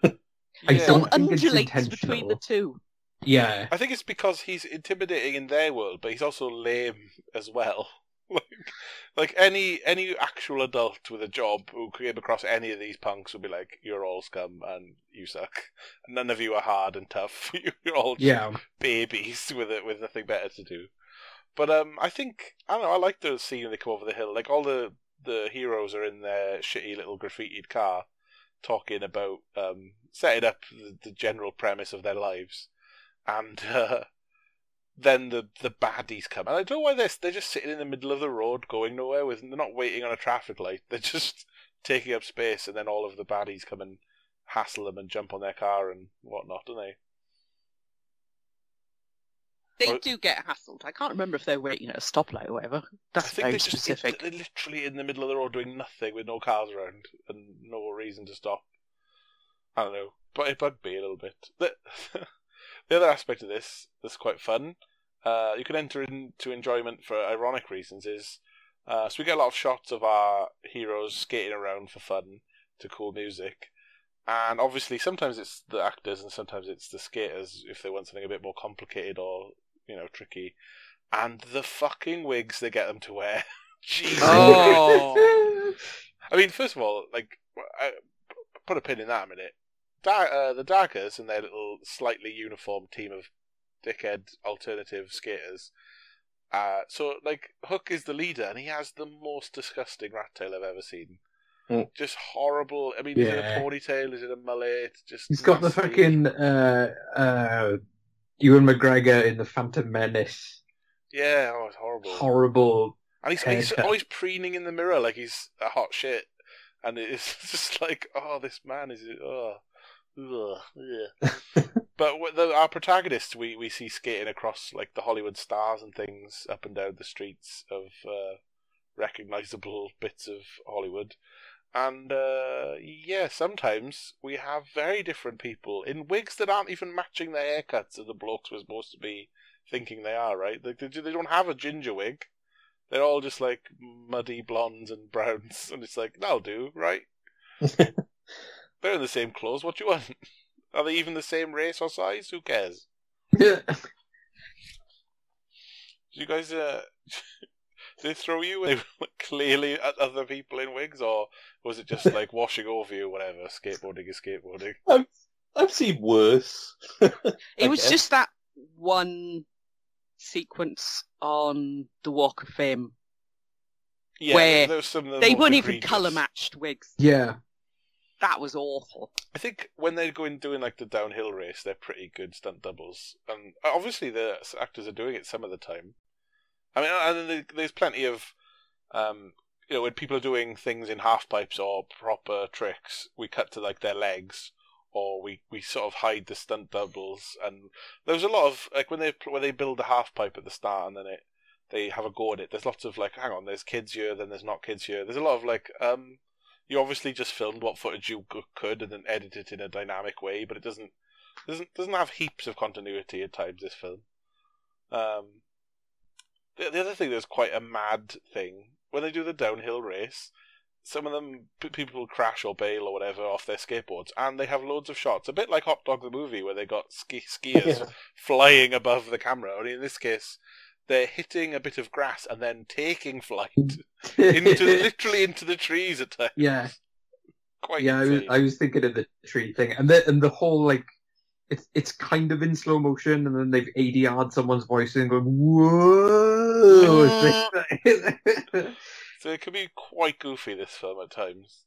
I Yeah. It don't think it's undulates between the two. Yeah. I think it's because he's intimidating in their world, but he's also lame as well. like, like any any actual adult with a job who came across any of these punks would be like, "You're all scum and you suck. None of you are hard and tough. You're all just Yeah. babies with it with nothing better to do." But um, I think I don't know. I like the scene when they come over the hill. Like all the the heroes are in their shitty little graffitied car, talking about um, setting up the, the general premise of their lives, and uh, then the the baddies come. And I don't know why they're they're just sitting in the middle of the road, going nowhere. With they're not waiting on a traffic light. They're just taking up space, and then all of the baddies come and hassle them and jump on their car and whatnot, don't they? They Well- do get hassled. I can't remember if they're waiting at a stoplight or whatever. That's I think very they're just specific. they're literally in the middle of the road doing nothing with no cars around and no reason to stop. I don't know, but it bugged me a little bit. The, the other aspect of this that's quite fun, uh, you can enter into enjoyment for ironic reasons. Is uh, so we get a lot of shots of our heroes skating around for fun to cool music, and obviously sometimes it's the actors and sometimes it's the skaters if they want something a bit more complicated or you know tricky. And the fucking wigs they get them to wear. Jesus. Oh. I mean, first of all, like, I, put a pin in that a minute. Uh, the Daggers and their little slightly uniform team of dickhead alternative skaters. Uh, so, like, Hook is the leader, and he has the most disgusting rat tail I've ever seen. Mm. Just horrible. I mean, is it a ponytail? Is it a mullet? Just He's got the fucking uh, uh, Ewan McGregor in the Phantom Menace. yeah. Oh, it's horrible. Horrible. And he's, he's always preening in the mirror like he's a hot shit. And it's just like, oh, this man is, oh, ugh, yeah. but with the, our protagonists, we, we see skating across like the Hollywood stars and things up and down the streets of uh, recognizable bits of Hollywood. And uh, yeah, sometimes we have very different people in wigs that aren't even matching the haircuts of the blokes we're supposed to be thinking they are, right? Like, they, they don't have a ginger wig. They're all just like muddy blondes and browns, and it's like that'll do, right? They're in the same clothes. What do you want? Are they even the same race or size? Who cares? Yeah. Do you guys, uh, they throw you? when They clearly at other people in wigs, or was it just like washing over you? Whatever. Skateboarding is skateboarding. I've seen worse. It was guess. just that one sequence on the Walk of Fame. Yeah, Where there was some of the They weren't even colour matched wigs. yeah. That was awful. I think when they're going doing like the downhill race, they're pretty good stunt doubles, and obviously the actors are doing it some of the time. I mean, and there's plenty of, um, you know, when people are doing things in half pipes or proper tricks, we cut to like their legs, or we, we sort of hide the stunt doubles, and there's a lot of like when they when they build a half pipe at the start, and then it they have a go at it. There's lots of like, hang on, there's kids here, then there's not kids here. There's a lot of like, um, you obviously just filmed what footage you could and then edited it in a dynamic way, but it doesn't doesn't doesn't have heaps of continuity at times. This film. Um, the, the other thing that's quite a mad thing when they do the downhill race, some of them people will crash or bail or whatever off their skateboards, and they have loads of shots, a bit like Hot Dog the movie, where they got ski skiers Yeah. flying above the camera. Only in this case, they're hitting a bit of grass and then taking flight into literally into the trees at times. yeah. Quite yeah, I was. I was thinking of the tree thing, and the and the whole like, it's it's kind of in slow motion, and then they've ADR'd someone's voice and going whoa. So it can be quite goofy this film at times,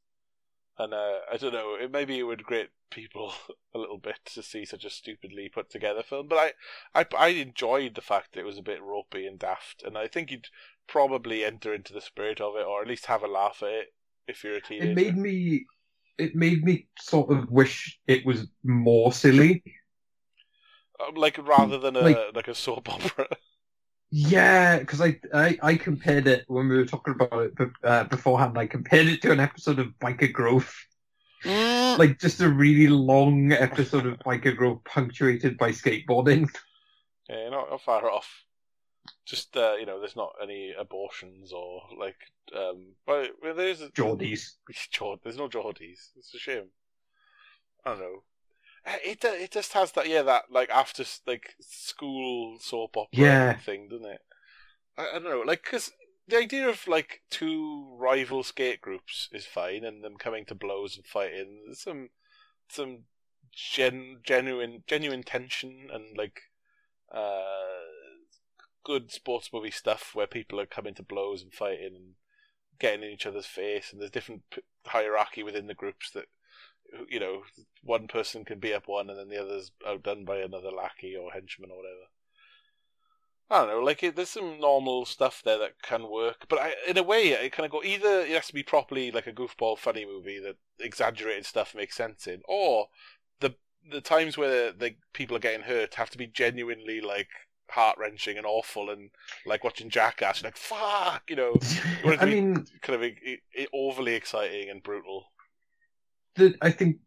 and uh, I don't know. It maybe it would grate people a little bit to see such a stupidly put together film, but I, I, I enjoyed the fact that it was a bit ropey and daft, and I think you'd probably enter into the spirit of it, or at least have a laugh at it if you're a teenager. it made me, it made me sort of wish it was more silly. Um, like rather than a Like- like a soap opera. Yeah, because I, I I compared it when we were talking about it uh, beforehand. I compared it to an episode of Byker Grove, Mm, like just a really long episode of Byker Grove punctuated by skateboarding. Yeah, not, not far off. Just uh, you know, there's not any abortions or like, um, well, well there's Geordies. Jord- there's no Geordies. It's a shame. I don't know. Uh, It it just has that yeah that like after like school soap opera Yeah. thing, doesn't it? I, I don't know, like because the idea of like two rival skate groups is fine, and them coming to blows and fighting. There's some some gen genuine genuine tension and like uh good sports movie stuff where people are coming to blows and fighting and getting in each other's face, and there's different p- hierarchy within the groups that you know one person can beat up one and then the other's outdone by another lackey or henchman or whatever. I don't know, like it, there's some normal stuff there that can work, but I, in a way, it kind of go either it has to be properly like a goofball funny movie that exaggerated stuff makes sense in, or the the times where the people are getting hurt have to be genuinely like heart wrenching and awful, and like watching Jackass, like fuck, you know, I mean, kind of i- i- overly exciting and brutal. The, I think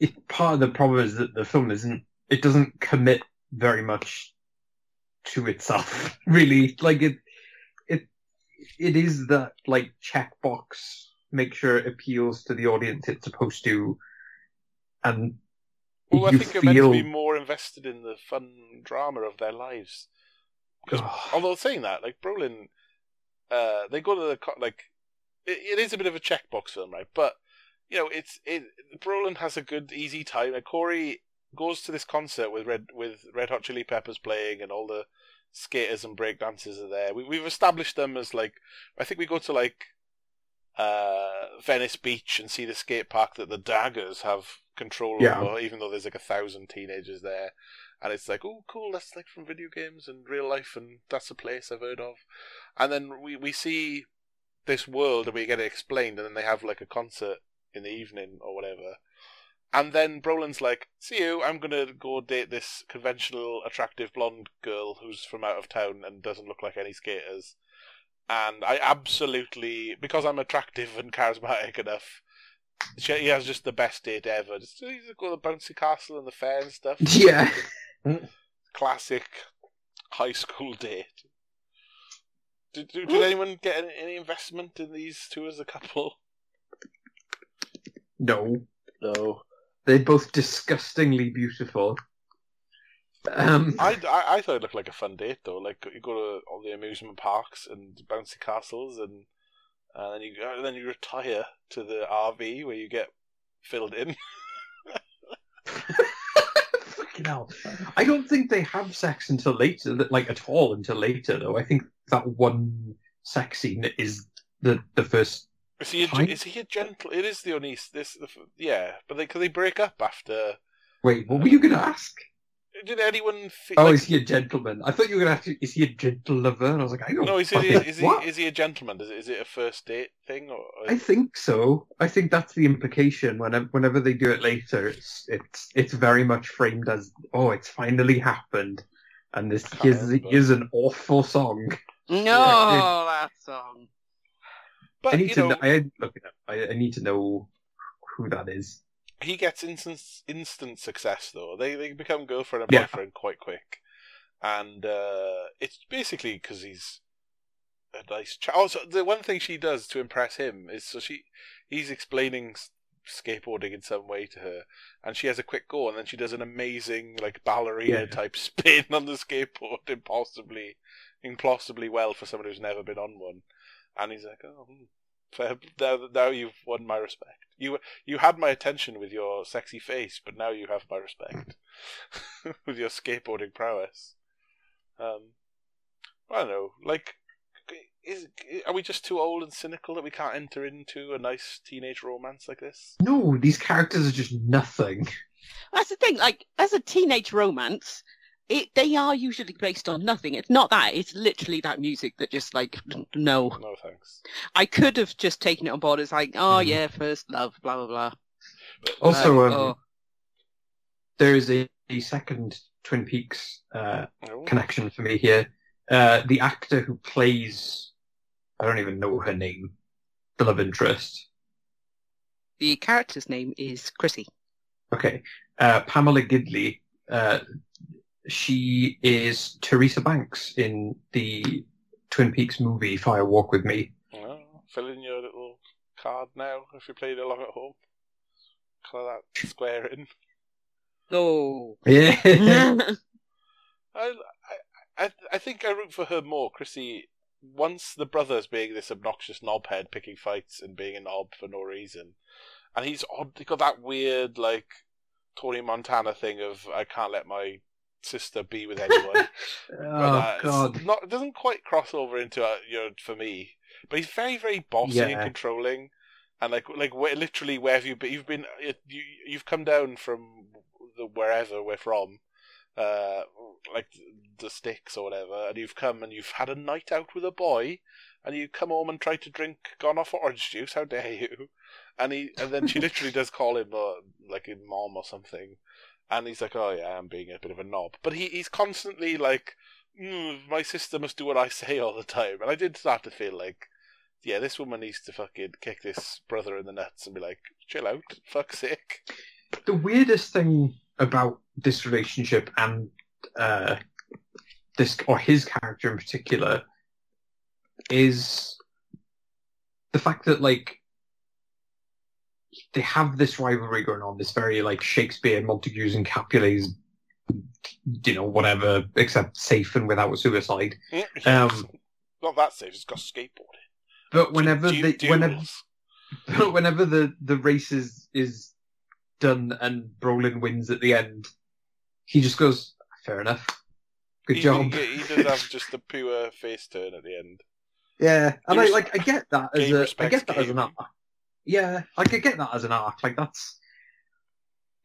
it, part of the problem is that the film isn't. It doesn't commit very much to itself, really. Like it, it, it is that like checkbox. Make sure it appeals to the audience it's supposed to, and Well, I you think you're meant to feel. be more invested in the fun drama of their lives. Because although saying that, like Brolin, uh, they go to the like, it, it is a bit of a checkbox film, right? But you know, it's it. Brolin has a good, easy time. And Corey goes to this concert with Red with Red Hot Chili Peppers playing, and all the skaters and break dancers are there. We, we've established them as like, I think we go to like uh, Venice Beach and see the skate park that the Daggers have control Yeah. over, even though there's like a thousand teenagers there. And it's like, oh, cool, that's like from video games and real life, and that's a place I've heard of. And then we, we see this world and we get it explained, and then they have like a concert in the evening or whatever. And then Brolin's like, see you, I'm going to go date this conventional, attractive blonde girl who's from out of town and doesn't look like any skaters. And I absolutely, because I'm attractive and charismatic enough, she, he has just the best date ever. Just he's go to the bouncy castle and the fair and stuff. Yeah, Classic high school date. Did, did, did anyone get any, any investment in these two as a couple? no, No. they're both disgustingly beautiful. Um, I, I, I thought it looked like a fun date though. Like you go to all the amusement parks and bouncy castles, and and then you and then you retire to the RV where you get filled in. Fucking hell. I don't think they have sex until later, like at all until later, though. I think that one sex scene is the the first. Is he a, is he a gentle? It is the only this the, yeah, but they cause they break up after. Wait, what were you going to ask? Did anyone? Fe- Oh, like, is he a gentleman? I thought you were going to ask, is he a gentle lover? And I was like, I don't no, is he fucking- is he is he a gentleman? Is it, is it a first date thing or? I think so. I think that's the implication. Whenever, whenever they do it later, it's it's it's very much framed as, oh, it's finally happened, and this is is an awful song. No, Yeah, that song. but I need you to. know, Know, I look it up. I, I need to know who that is. he gets instant instant success though. They they become girlfriend and Yeah. boyfriend quite quick, and uh, it's basically because he's a nice. Ch- also, the one thing she does to impress him is so she he's explaining skateboarding in some way to her, and she has a quick go, and then she does an amazing like ballerina Yeah. type spin on the skateboard, impossibly, impossibly well for someone who's never been on one, and he's like, oh. Hmm. Fair. Now, now you've won my respect. You you had my attention with your sexy face, but now you have my respect with your skateboarding prowess. Um, I don't know. Like, is are we just too old and cynical that we can't enter into a nice teenage romance like this? No, these characters are just nothing. That's the thing. Like, as a teenage romance, it they are usually based on nothing. It's not that. It's literally that music that just like no. No thanks. I could have just taken it on board as like, oh Mhm. yeah, first love, blah blah blah. Also, Like, um, oh. there is a, a second Twin Peaks uh, no. connection for me here. Uh, the actor who plays, I don't even know her name, the love interest. the character's name is Chrissy. Okay, uh, Pamela Gidley. She is Teresa Banks in the Twin Peaks movie Fire Walk with Me. Well, fill in your little card now if you played along at home. Call that squaring. Oh. Yeah. I, I, I, I think I root for her more, Chrissy. Once the brother's being this obnoxious knobhead, picking fights and being a knob for no reason, and he's odd. He got that weird like Tony Montana thing of I can't let my sister be with anyone. But, oh uh, god. Not it doesn't quite cross over into uh, you know for me, but he's very very bossy and controlling, and like like where, literally wherever you've been, you've been you you've come down from the wherever we're from, uh, like the sticks or whatever, and you've come and you've had a night out with a boy, and you come home and try to drink gone off orange juice. How dare you? And he and then she literally does call him uh, like a mom or something. And he's like, "Oh yeah, I'm being a bit of a knob," but he, he's constantly like, mm, "My sister must do what I say all the time." And I did start to feel like, yeah, this woman needs to fucking kick this brother in the nuts and be like, "Chill out, fuck's sake." the weirdest thing about this relationship and uh, this or his character in particular is the fact that like they have this rivalry going on, this very like Shakespeare, Montagues and Capulets, you know, whatever, except safe and without suicide. Um, Not that safe. It's got skateboarding. But whenever Du- they, duels. whenever But whenever the the race is is done and Brolin wins at the end, he just goes, "Fair enough, good he, job." He, he does have just a pure face turn at the end. yeah, and I like I get that as a I get that as an game. Yeah, I could get that as an arc. Like that's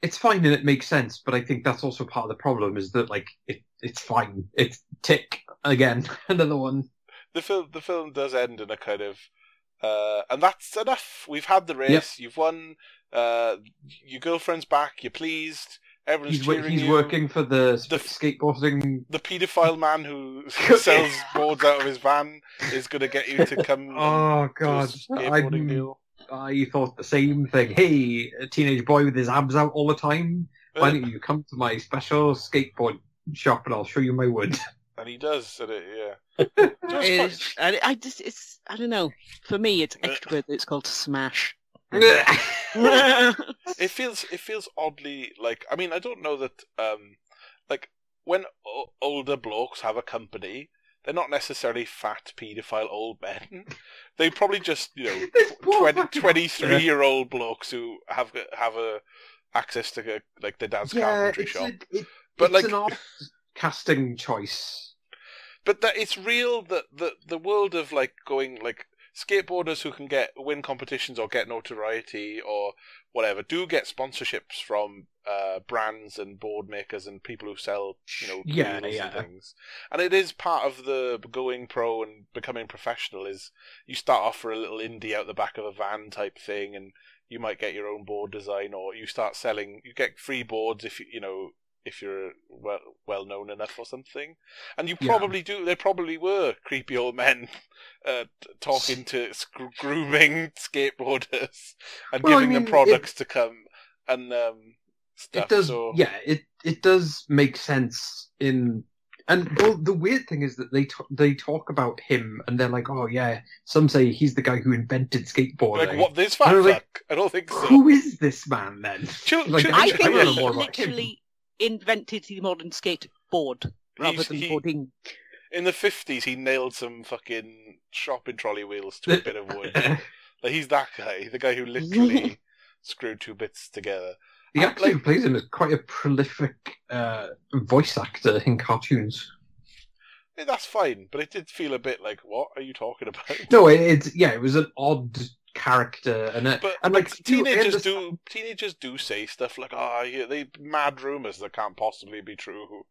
it's fine and it makes sense, but I think that's also part of the problem is that like it it's fine. It's tick again, another one. The film, the film does end in a kind of, uh, and that's enough. We've had the race. You've won. Uh, your girlfriend's back. You're pleased. Everyone's He's cheering he's you. working for the, The- skateboarding. The paedophile man who sells boards out of his van is going to get you to come. Oh god, skateboarding I'm- deal. I thought the same thing. Hey, a teenage boy with his abs out all the time. Why don't you come to my special skateboard shop and I'll show you my wood? And he does. And it, yeah. You know what's It quite- is, and I just, it's, I don't know. For me, it's extra that it's called Smash. it feels it feels oddly like I mean I don't know that um like when o- older blokes have a company they're not necessarily fat paedophile old men. They probably just you know 20, 23 year old blokes who have have a access to uh, like their dad's yeah, carpentry shop. a, it, but it's like an odd casting choice. but that it's real that the the world of like going like skateboarders who can get win competitions or get notoriety or whatever do get sponsorships from uh, brands and board makers and people who sell you know Yeah, yeah. and things and it is part of the going pro and becoming professional is you start off for a little indie out the back of a van type thing and you might get your own board design or you start selling you get free boards if you you know if you're well well known enough or something and you Yeah. probably do there probably were creepy old men uh, talking to sc- grooming skateboarders and Well, I giving them mean, products to come and um stuff It does, so yeah. It it does make sense in. And well, the weird thing is that they t- they talk about him and they're like, oh yeah, some say he's the guy who invented skateboarding. like what this I fat like, fuck I don't think so Who is this man then? Chil- Like, chil- I chil- think I he more literally invented the modern skateboard rather He's- than he- boarding. in the 50s he nailed some fucking shopping trolley wheels to a bit of wood like, he's that guy the guy who literally screwed two bits together The actor who plays him is quite a prolific uh, voice actor in cartoons. Eh, that's fine but it did feel a bit like what are you talking about No, it, it's yeah, it was an odd character, and uh, But, and like I teenagers understand- do teenagers do say stuff like, "Oh, yeah, they mad rumors that can't possibly be true."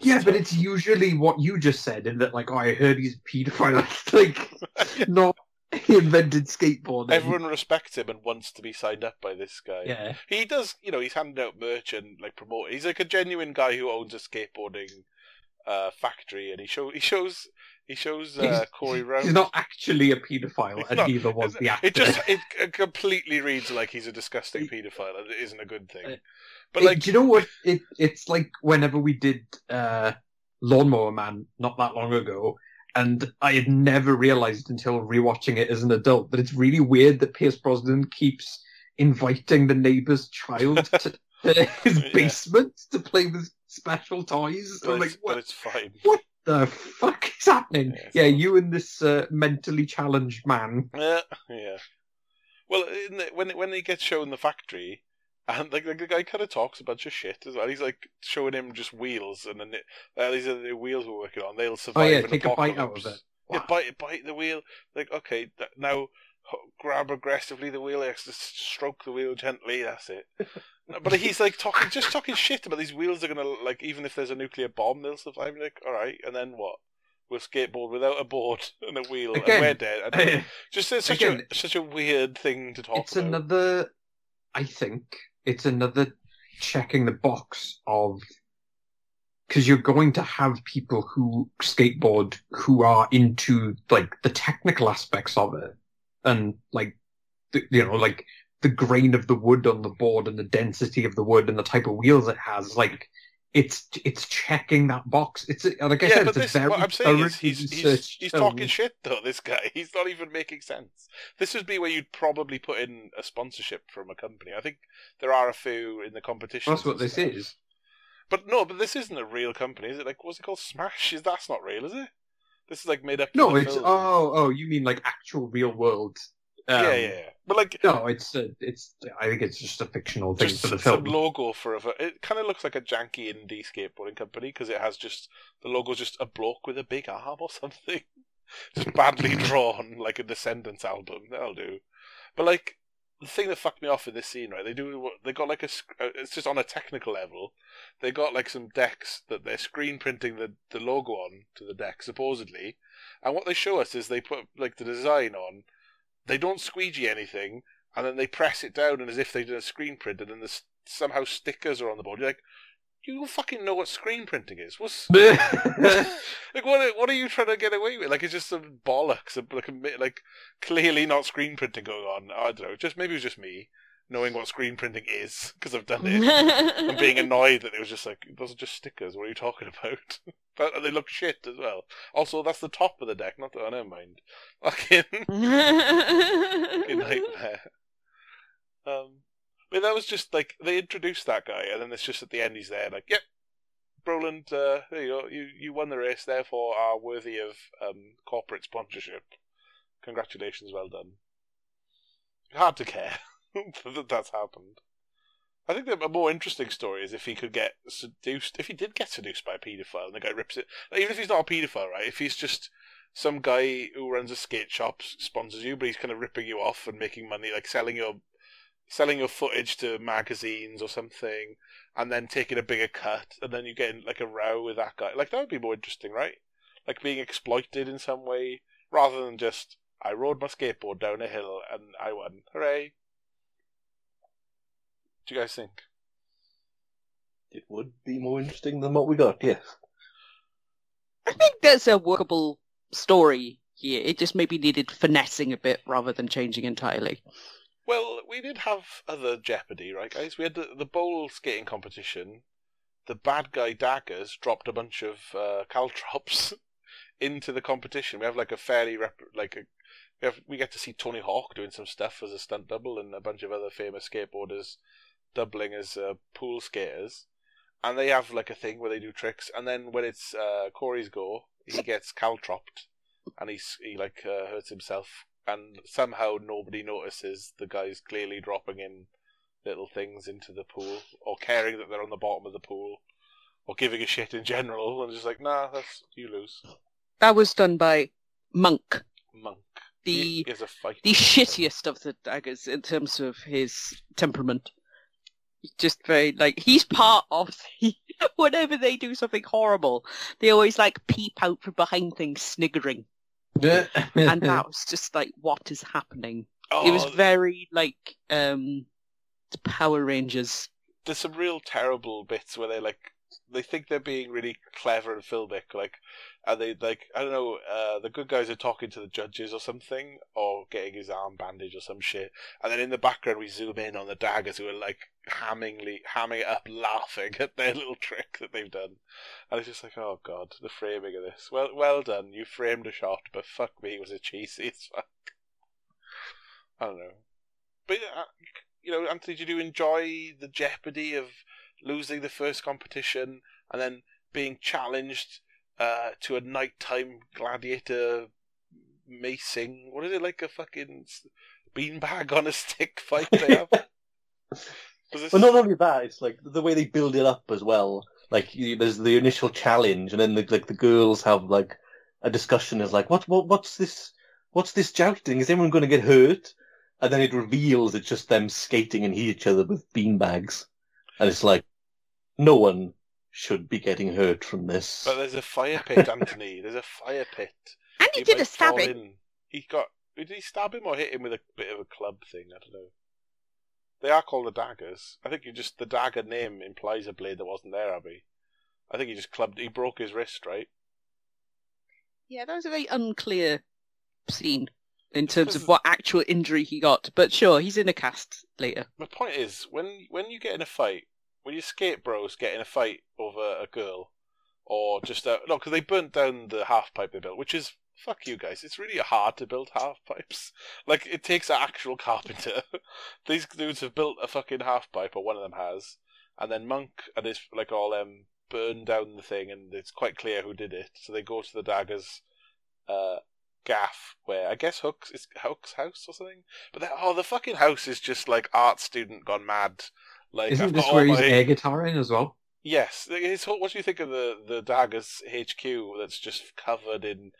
Yeah, but it's usually what you just said, in that like, oh, I heard he's a paedophile. Like not he invented skateboarding. everyone respects him and wants to be signed up by this guy. yeah, He does, you know, he's handing out merch and like promote. He's like a genuine guy who owns a skateboarding uh, factory, and he show he shows he shows uh, Corey around. he's not actually a paedophile, and not. neither was the actor. It just it, it completely reads like he's a disgusting paedophile, and it isn't a good thing. But It- like, do you know what? It it's like whenever we did uh, Lawnmower Man not that long ago, and I had never realized until rewatching it as an adult that it's really weird that Pierce Brosnan keeps inviting the neighbour's child to, to his Yeah. basement to play with special toys. But, like, but what it's fine. What? the fuck is happening? Yeah, Yeah, you and this uh, mentally challenged man. Yeah, yeah. Well, in the, when when he gets shown the factory, and like, like the guy kind of talks a bunch of shit as well. He's like showing him just wheels, and then uh, these are the wheels we're working on. They'll survive. Oh yeah, take a bite out of apocalypse. it. Yeah, bite bite the wheel. Like okay, now grab aggressively the wheel. Stroke the wheel gently. That's it. But he's like talking, just talking shit about these wheels are gonna like even if there's a nuclear bomb, they'll survive. Like all right, and then what? We'll skateboard without a board and a wheel, and Again, we're dead. Just it's such again, a such a weird thing to talk about. it's about. another i think it's another checking the box of because you're going to have people who skateboard who are into like the technical aspects of it and like the, you know like the grain of the wood on the board and the density of the wood and the type of wheels it has like it's it's checking that box it's like i yeah, said but it's this, what I'm saying is he's he's, he's talking shit though. This guy, he's not even making sense. This would be where you'd probably put in a sponsorship from a company. I think there are a few in the competition. that's what this is But no, but this isn't a real company, is it? Like, what's it called? Smash? Is that's not real, is it? This is like made up. No, it's film. oh oh you mean like actual real world? Um, yeah, yeah, yeah. But like, No, it's uh, it's. I think it's just a fictional thing for the film. some logo for a. It kind of looks like a janky indie skateboarding company because it has just the logo's just a bloke with a big arm or something, just badly drawn like a Descendents album. That'll do. But like the thing that fucked me off in this scene, right? They do they got like a. uh, It's just on a technical level. They got like some decks that they're screen printing the the logo on to the deck supposedly, and what they show us is they put like the design on. They don't squeegee anything, and then they press it down, and as if they did a screen print, and then there's somehow stickers are on the board. You're like, you don't fucking know what screen printing is. What's like what? are- What are you trying to get away with? Like it's just some bollocks, like like clearly not screen printing going on. I don't know. Just maybe it was just me knowing what screen printing is because I've done it. and being annoyed that it was just like those are just stickers. What are you talking about? but they look shit as well. Also, that's the top of the deck, not the. Oh, never mind. Fucking nightmare. Um, but that was just like they introduced that guy, and then it's just at the end he's there, like, "Yep, Brolin, uh, there you go. You you won the race, therefore are worthy of um, corporate sponsorship. Congratulations, well done." Hard to care that that's happened. I think that a more interesting story is if he could get seduced. If he did get seduced by a paedophile, and the guy rips it. Like, even if he's not a paedophile, right? If he's just some guy who runs a skate shop sponsors you, but he's kind of ripping you off and making money, like selling your selling your footage to magazines or something, and then taking a bigger cut, and then you get in like a row with that guy. Like that would be more interesting, right? Like being exploited in some way, rather than just I rode my skateboard down a hill and I won. Hooray! What do you guys think? It would be more interesting than what we got, yes. I think there's a workable story here. It just maybe needed finessing a bit rather than changing entirely. Well, we did have other Jeopardy, right, guys? We had the, the bowl skating competition. The bad guy daggers dropped a bunch of uh, caltrops into the competition. We have like a fairly rep- like a we have we get to see Tony Hawk doing some stuff as a stunt double and a bunch of other famous skateboarders doubling as uh, pool skaters. And they have like a thing where they do tricks, and then when it's uh, Corey's go, he gets caltropped, and he's he like uh, hurts himself and somehow nobody notices the guys clearly dropping in little things into the pool or caring that they're on the bottom of the pool or giving a shit in general and just like nah that's you lose That was done by Monk, monk the he is a fight the shittiest of the daggers in terms of his temperament. He's just very like he's part of the whenever they do something horrible, they always like peep out from behind things sniggering. And that was just like what is happening. oh, It was very like um the Power Rangers. there's some real terrible bits where they like they think they're being really clever and filmic like and they like i don't know uh the good guys are talking to the judges or something or getting his arm bandaged or some shit and then in the background we zoom in on the daggers who are like hammingly hamming it up laughing at their little trick that they've done. And it's just like oh god the framing of this. Well well done. You framed a shot but fuck me it was a cheesy as fuck? I don't know. But yeah, you know, Anthony, did you enjoy the jeopardy of losing the first competition and then being challenged uh, to a nighttime gladiator macing? What is it like a fucking beanbag on a stick fight they have? But not only that, it's like the way they build it up as well. Like you, there's the initial challenge, and then the, like the girls have like a discussion. Is like, what, what, what's this? What's this jousting? Is anyone going to get hurt? And then it reveals it's just them skating and hit each other with beanbags, and it's like, no one should be getting hurt from this. But there's a fire pit, Anthony. There's a fire pit. And he You did a fall stabbing. in. He got. Did he stab him or hit him with a bit of a club thing? I don't know. They are called the daggers. I think you just the dagger name implies a blade that wasn't there, Abby. I think he just clubbed. He broke his wrist, right? Yeah, that was a very unclear scene in terms of what actual injury he got. But sure, he's in a cast later. My point is, when when you get in a fight, when your skate bros get in a fight over a girl, or just a, no, because they burnt down the half pipe they built, which is fuck you guys. It's really hard to build half pipes. Like it takes an actual carpenter. These dudes have built a fucking half pipe, or one of them has, and then Monk and his like all them burn down the thing, and it's quite clear who did it. So they go to the daggers. Uh, gaff where I guess Hook's is Hook's house or something. But that, oh, the fucking house is just like art student gone mad. Like Isn't I've this got where he's my- air guitaring as well? Yes, his what do you think of the the Daggers HQ that's just covered in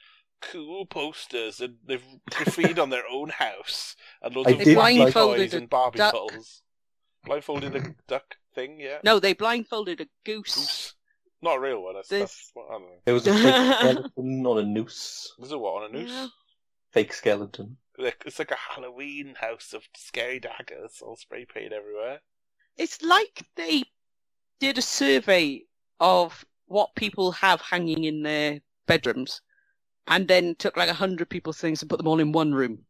cool posters and they've graffitied on their own house and loads I of did toys and Barbie duck. dolls. Blindfolded a duck thing, yeah. No, they blindfolded a goose. Goose. Not a real one. That's, This- that's what, I don't know. there was a fake skeleton on a noose. There's a what on a noose? Yeah. Fake skeleton. Like, It's like a Halloween house of scary daggers all spray painted everywhere. It's like they did a survey of what people have hanging in their bedrooms and then took like a hundred people's things and put them all in one room.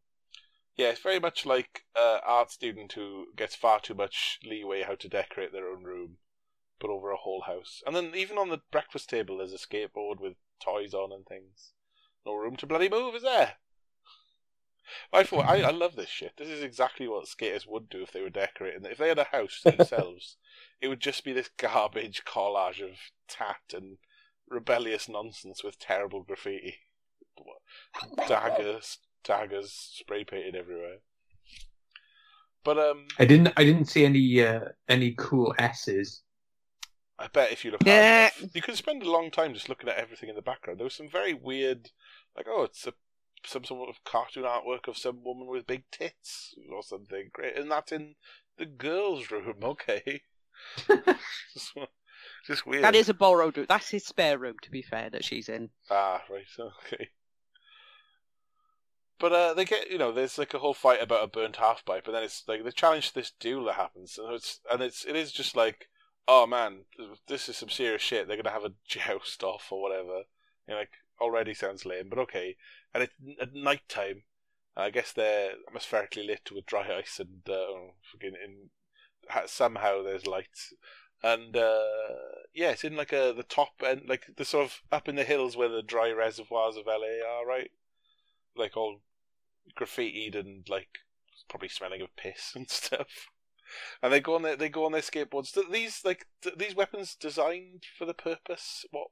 Yeah, it's very much like an art student who gets far too much leeway how to decorate their own room, but over a whole house. And then even on the breakfast table, there's a skateboard with toys on and things. No room to bloody move, is there? I thought I, I love this shit. This is exactly what skaters would do if they were decorating. If they had a house themselves, it would just be this garbage collage of tat and rebellious nonsense with terrible graffiti, daggers, daggers spray painted everywhere. But um, I didn't. I didn't see any uh, any cool S's. I bet if you look hard enough, you could spend a long time just looking at everything in the background. There was some very weird, like oh, it's a some sort of cartoon artwork of some woman with big tits or something. Great, and that's in the girls' room. Okay, just, just weird. That is a borrowed room. That's his spare room, to be fair, that she's in. Ah, right, okay. But uh, they get, you know, there's like a whole fight about a burnt half pipe, and then it's like the challenge to this duel that happens, and it's and it's it is just like, oh man, this is some serious shit. They're gonna have a joust off or whatever. You know, like already sounds lame, but okay. And at night time. I guess they're atmospherically lit with dry ice, and uh, fucking in somehow there's lights. And uh, yeah, it's in like a the top end, like the sort of up in the hills where the dry reservoirs of LA are, right? Like all graffitied and like probably smelling of piss and stuff. And they go on their they go on their skateboards. Th- These like th- these weapons designed for the purpose. What?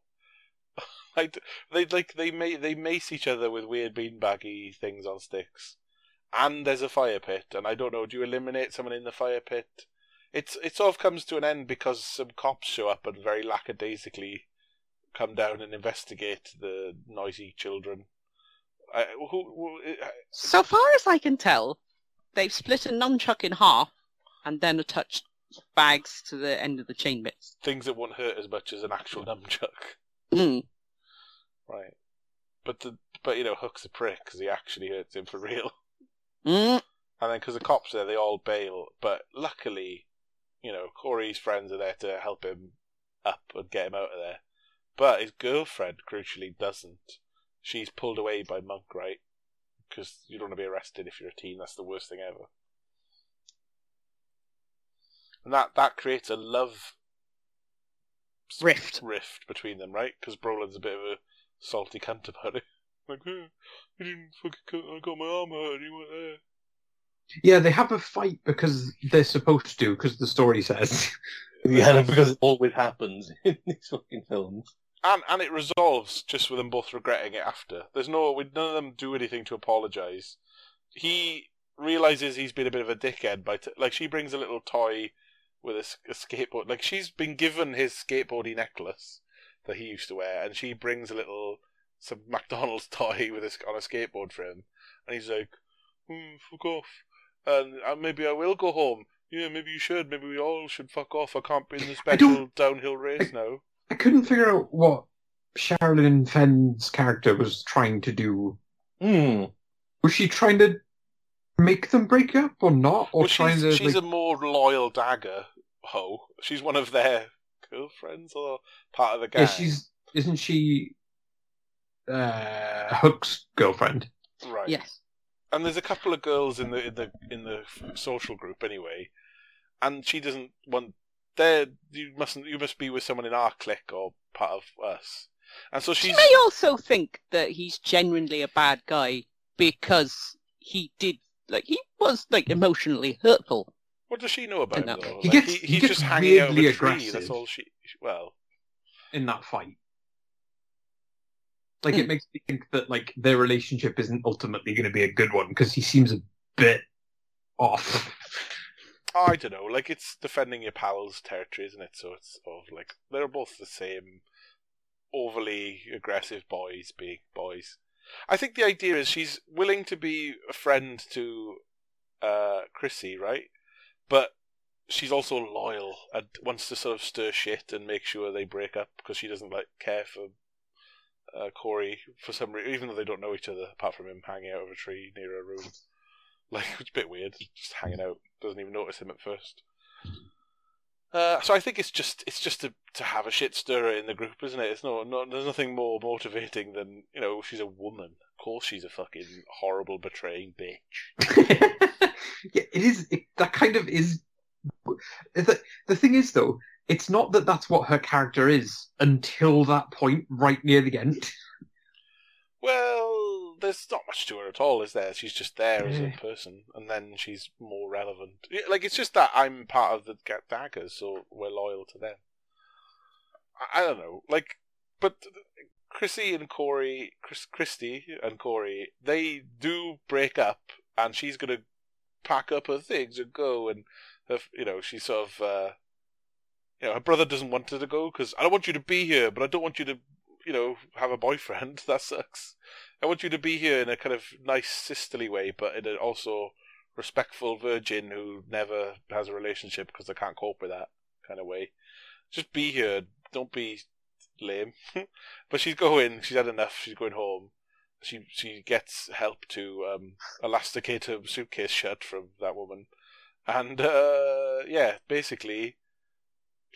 like they like they may they mace each other with weird beanbaggy things on sticks. And there's a fire pit, and I don't know. Do you eliminate someone in the fire pit? It's it sort of comes to an end because some cops show up and very lackadaisically come down and investigate the noisy children. I, who, who, uh, So far as I can tell, they've split a nunchuck in half and then attach bags to the end of the chain bits. things that won't hurt as much as an actual nunchuck, Mm. right? But the but you know Hook's a prick because he actually hurts him for real, Mm. and then because the cops are there, they all bail. But luckily, you know Corey's friends are there to help him up and get him out of there. But his girlfriend, crucially, doesn't. She's pulled away by Monk, right? Because you don't want to be arrested if you're a teen. That's the worst thing ever. And that that creates a love Rift. rift between them, right? Because Brolin's a bit of a salty cunt about it. Like, "Huh, I didn't fucking cut, I got my arm hurt and he went there. Yeah, they have a fight because they're supposed to, because the story says. Yeah, because it always happens in these fucking films. And and it resolves just with them both regretting it after. There's no we, none of them do anything to apologize. He realizes he's been a bit of a dickhead by t- like she brings a little toy with a skateboard. Like she's been given his skateboardy necklace that he used to wear, and she brings a little some McDonald's toy with a, s- on a skateboard for him, and he's like, hmm, "Fuck off," and uh, maybe I will go home. Yeah, maybe you should. Maybe we all should fuck off. I can't be in the I special downhill race now. I couldn't figure out what Sherilyn Fenn's character was trying to do. Hmm. Was she trying to make them break up or not? Or Well, trying she's, to she's like, a more loyal dagger hoe. She's one of their girlfriends or part of the gang. yeah, she's isn't she uh Hook's girlfriend? right. Yes. And there's a couple of girls in the in the in the social group anyway, and she doesn't want. There, you mustn't. You must be with someone in our clique or part of us. And so She may also think that he's genuinely a bad guy because he did, like, he was, like, emotionally hurtful. What does she know about him No. though? He Like, gets- he he's gets just hanging out of a weirdly tree. That's aggressive. all she. Well, in that fight. Like Hmm. it makes me think that like their relationship isn't ultimately going to be a good one because he seems a bit off. I don't know. Like it's defending your pal's territory, isn't it? So it's sort of like they're both the same overly aggressive boys being boys. I think the idea is she's willing to be a friend to uh Chrissy, right? But she's also loyal and wants to sort of stir shit and make sure they break up because she doesn't like care for uh, Corey for some reason, even though they don't know each other, apart from him hanging out of a tree near her room. Like it's a bit weird, just hanging out. Doesn't even notice him at first. Uh, so I think it's just it's just to to have a shit stirrer in the group, isn't it? It's no, no there's nothing more motivating than you know she's a woman. Of course, she's a fucking horrible betraying bitch. yeah, it is. It, that kind of is. The, the thing is, though, it's not that that's what her character is until that point, right near the end. Well, there's not much to her at all, is there? She's just there as a person, and then she's more relevant. Like it's just that I'm part of the daggers, so we're loyal to them. I, I don't know, like, but Chrissy and Corey, Chris, Christy and Corey, they do break up, and she's gonna pack up her things and go, and her, you know, she's sort of. Uh, you know, her brother doesn't want her to go because I don't want you to be here, but I don't want you to, you know, have a boyfriend. That sucks. I want you to be here in a kind of nice sisterly way, but in an also respectful virgin who never has a relationship because they can't cope with that kind of way. Just be here. Don't be lame. but she's going. She's had enough. She's going home. She she gets help to um, elasticate her suitcase shut from that woman, and uh, yeah, basically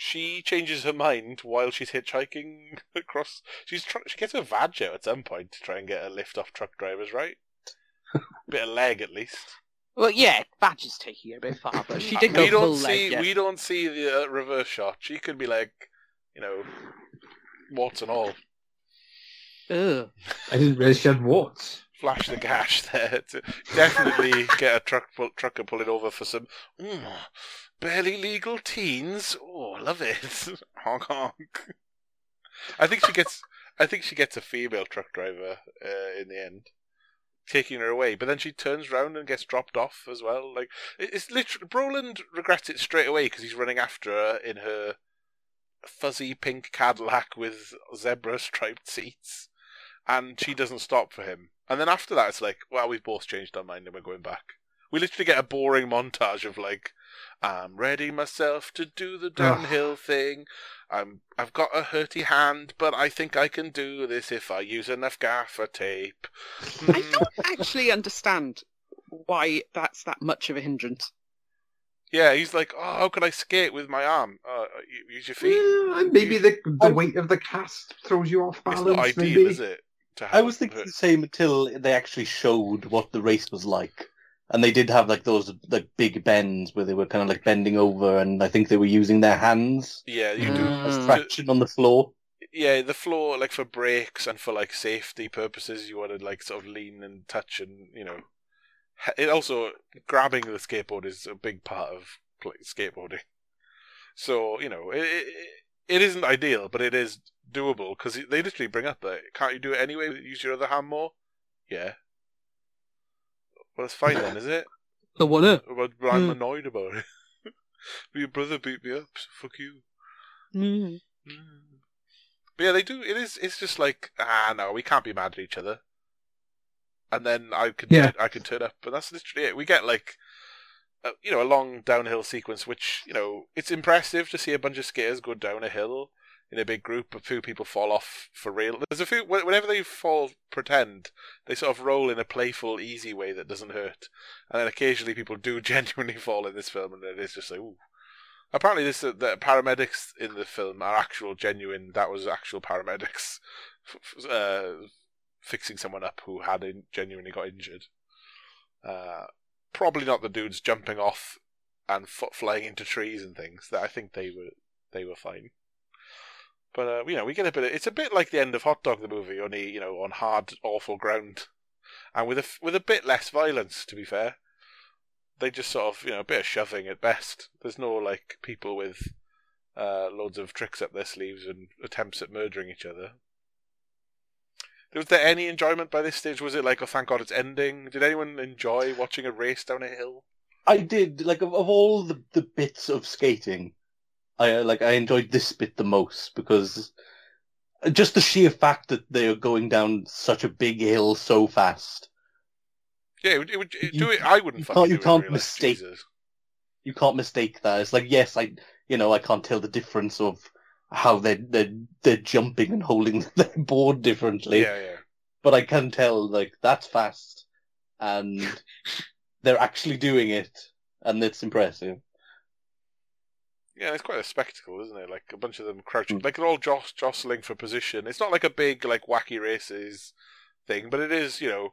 she changes her mind while she's hitchhiking across. She's try- she gets her vag out at some point to try and get a lift off truck drivers, right? Bit of leg at least. Well, yeah, Badge is taking it a bit far, but she did go we don't leg, see yeah. we don't see the uh, reverse shot. She could be like, you know, warts and all. Ugh. I didn't realize she had warts. Flash the gash there to definitely get a truck pull, trucker pulling over for some mm, barely legal teens. Oh, love it. honk honk. I think she gets. I think she gets a female truck driver uh, in the end, taking her away. But then she turns round and gets dropped off as well. Like it's literally Brolin regrets it straight away because he's running after her in her fuzzy pink Cadillac with zebra striped seats, and she doesn't stop for him. And then after that, it's like, well, we've both changed our mind and we're going back. We literally get a boring montage of like, I'm ready myself to do the downhill thing. I'm, I've got a hurty hand, but I think I can do this if I use enough gaffer tape. I don't actually understand why that's that much of a hindrance. Yeah, he's like, oh, how can I skate with my arm? Uh, use your feet. Yeah, and maybe the the I- weight of the cast throws you off balance. It's balance. not ideal, maybe. is it? To I was thinking the same until they actually showed what the race was like. And they did have like those like big bends where they were kind of like bending over, and I think they were using their hands Yeah, you do. Mm. as traction on the floor. yeah, the floor, like for brakes and for like safety purposes, you want to like sort of lean and touch and you know it also grabbing the skateboard is a big part of skateboarding. So you know, it, it, it isn't ideal, but it is doable because they literally bring up that can't you do it anyway? Use your other hand more. Yeah. Well, it's fine then, is it? One. uh, But I'm Hmm. annoyed about it. Your brother beat me up, so fuck you. mm. Mm. But yeah, they do. It is. It's just like ah no, we can't be mad at each other. And then I could Yeah. I could turn up, but that's literally it. We get like, a, you know, a long downhill sequence, which you know it's impressive to see a bunch of skaters go down a hill in a big group. A few people fall off for real. There's a few whenever they fall, pretend they sort of roll in a playful, easy way that doesn't hurt, and then occasionally people do genuinely fall in this film, and it is just like ooh. Apparently, this uh, the paramedics in the film are actual, genuine. That was actual paramedics uh, fixing someone up who had in, genuinely got injured. Uh, probably not the dudes jumping off and flying into trees and things. That I think they were they were fine. But uh, you know, we get a bit. Of, it's a bit like the end of Hot Dog the movie, only you know on hard, awful ground, and with a with a bit less violence. To be fair, they just sort of you know a bit of shoving at best. There's no like people with uh, loads of tricks up their sleeves and attempts at murdering each other. Was there any enjoyment by this stage? Was it like, oh, thank God it's ending? Did anyone enjoy watching a race down a hill? I did like of, of all the, the bits of skating, I uh, like I enjoyed this bit the most because just the sheer fact that they are going down such a big hill so fast. Yeah, it would, it You- do it. I wouldn't you can't- you it can't mistake- Jesus. You can't mistake that. It's like yes, I you know I can't tell the difference of how they're they're, they're jumping and holding their board differently, Yeah, yeah. but I can tell like that's fast, and they're actually doing it, and it's impressive. Yeah, it's quite a spectacle, isn't it? Like a bunch of them crouching, Mm. like they're all joss- jostling for position. It's not like a big, like wacky races thing, but it is, you know,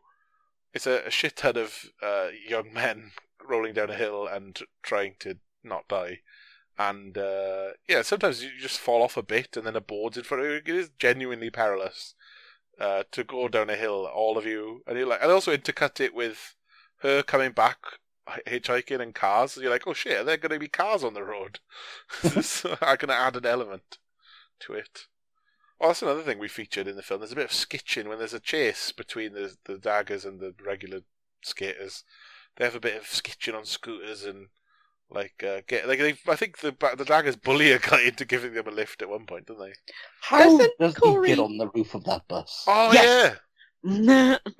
it's a, a shit ton of uh, young men rolling down a hill and trying to not die. And uh, yeah, sometimes you just fall off a bit, and then a board's in front of you. It is genuinely perilous uh, to go down a hill, all of you, and you're like, and also intercut it with her coming back hitchhiking and cars. You're like, oh shit, are there going to be cars on the road? so going to add an element to it. Oh, that's another thing we featured in the film. There's a bit of skitching when there's a chase between the the daggers and the regular skaters. They have a bit of skitching on scooters and like uh, get like they. I think the the daggers bully a guy into giving them a lift at one point, don't they? How Doesn't does Corey- he get on the roof of that bus? Oh Yes! yeah, Nah.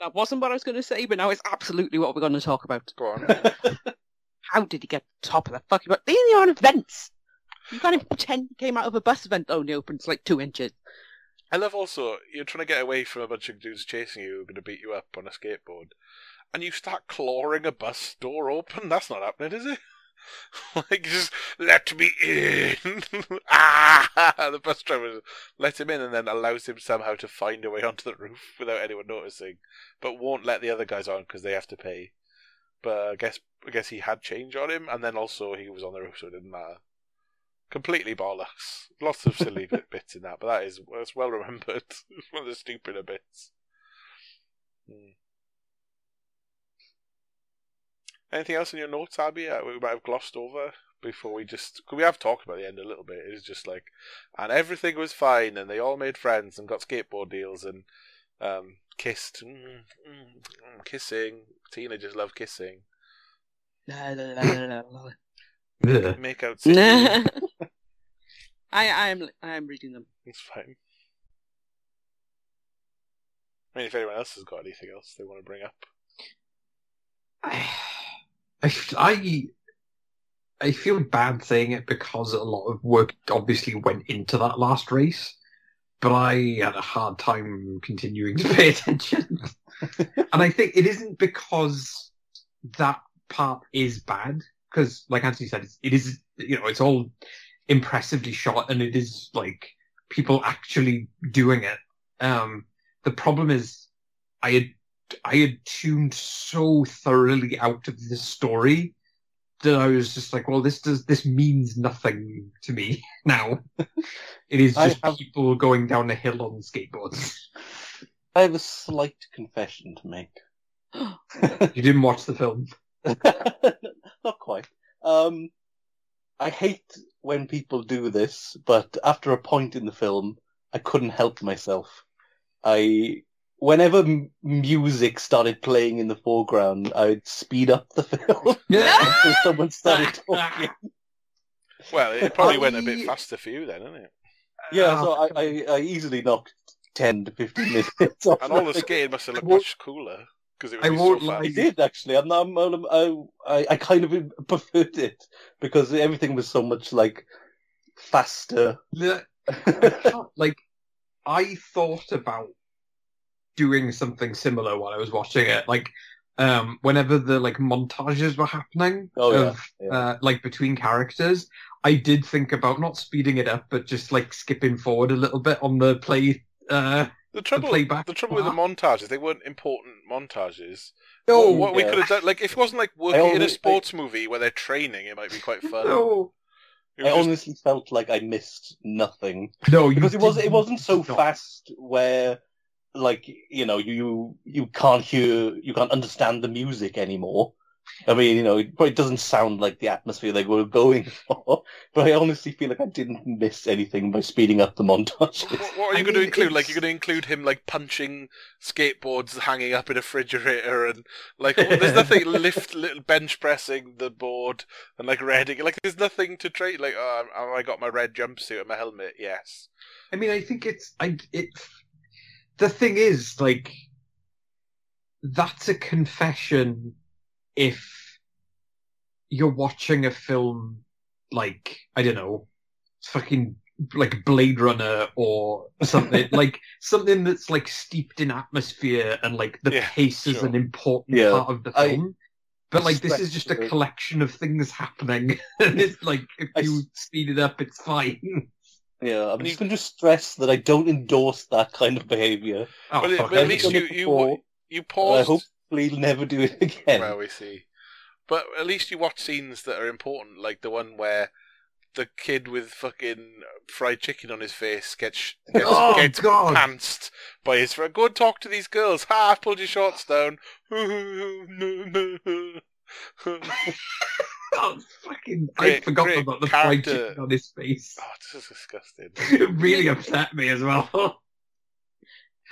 that wasn't what I was going to say, but now it's absolutely what we're going to talk about. go on. How did he get top of the fucking bus? These are on vents. You can't even pretend he came out of a bus vent that only opens like two inches. I love also you're trying to get away from a bunch of dudes chasing you who are going to beat you up on a skateboard, and you start clawing a bus door open. That's not happening, is it? like just let me in. ah! The bus driver lets him in and then allows him somehow to find a way onto the roof without anyone noticing, but won't let the other guys on because they have to pay. But I guess I guess he had change on him, and then also he was on the roof, so it didn't matter. Completely bollocks. Lots of silly bit, bits in that, but that is that's well remembered. It's one of the stupider bits. Hmm. Anything else in your notes, Abby? Uh, we might have glossed over before we just. Cause we have talked about the end a little bit. It's just like, and everything was fine, and they all made friends and got skateboard deals and um, kissed. Mm, mm, mm, kissing. Teenagers love kissing. Make out. I, I am I am reading them. It's fine. I mean, if anyone else has got anything else they want to bring up. I, I, feel bad saying it because a lot of work obviously went into that last race, but I had a hard time continuing to pay attention. and I think it isn't because that part is bad, because like Anthony said, it is, you know, it's all impressively shot and it is like people actually doing it. Um, the problem is I had I had tuned so thoroughly out of the story that I was just like, well, this does this means nothing to me now. it is just have- people going down a hill on skateboards. I have a slight confession to make. You didn't watch the film. Not quite. Um, I hate when people do this, but after a point in the film, I couldn't help myself. I, whenever m- music started playing in the foreground, I'd speed up the film until someone started talking. Well, it probably went a bit faster for you then, didn't it? Yeah, so ah. I, I, I easily knocked ten to fifteen minutes off. And all the that. skating must have looked much cooler because it was I won't so lie. I did actually. I'm, I'm, I'm, I, I kind of preferred it because everything was so much like faster. The- I can't- like, I thought about doing something similar while I was watching it. Like, um, whenever the like montages were happening Oh, of yeah. Uh, like between characters, I did think about not speeding it up, but just like skipping forward a little bit on the play. Uh, The trouble, playback the trouble with the montages, they weren't important montages. no, what what we could have done, like, if it wasn't like working in a always- sports movie where they're training, it might be quite fun. no, I just- honestly felt like I missed nothing no, you because it was it didn't- wasn't so not. fast where like you know you you can't hear you can't understand the music anymore. I mean, you know, it probably doesn't sound like the atmosphere they were going for, but I honestly feel like I didn't miss anything by speeding up the montages. What, what are I you going to mean, include? Like, you're going to include him like punching skateboards hanging up in a refrigerator, and like, there's nothing lift, little bench pressing the board, and like reading. Like, there's nothing to trade. Like, oh, oh, I got my red jumpsuit and my helmet? Yes. I mean, I think it's I it. The thing is, like, that's a confession if you're watching a film like I don't know, fucking like Blade Runner or something like something that's like steeped in atmosphere and like the Yeah, pace is sure. an important Yeah, part of the I- film. but like this is just a collection of things happening, and it's like if I you speed it up, it's fine. Yeah, I'm And just going to stress that I don't endorse that kind of behaviour. Oh, But, it- but at least you it you before, you and I paused. hopefully never do it again. Well, we see. But at least you watch scenes that are important, like the one where the kid with fucking fried chicken on his face gets gets, Oh, gets God. pantsed by his friend. Go and talk to these girls. Ha! I've pulled your shorts down. oh, fucking! I forgot great about the fried chicken on his face. Oh, this is disgusting. It really upset me as well.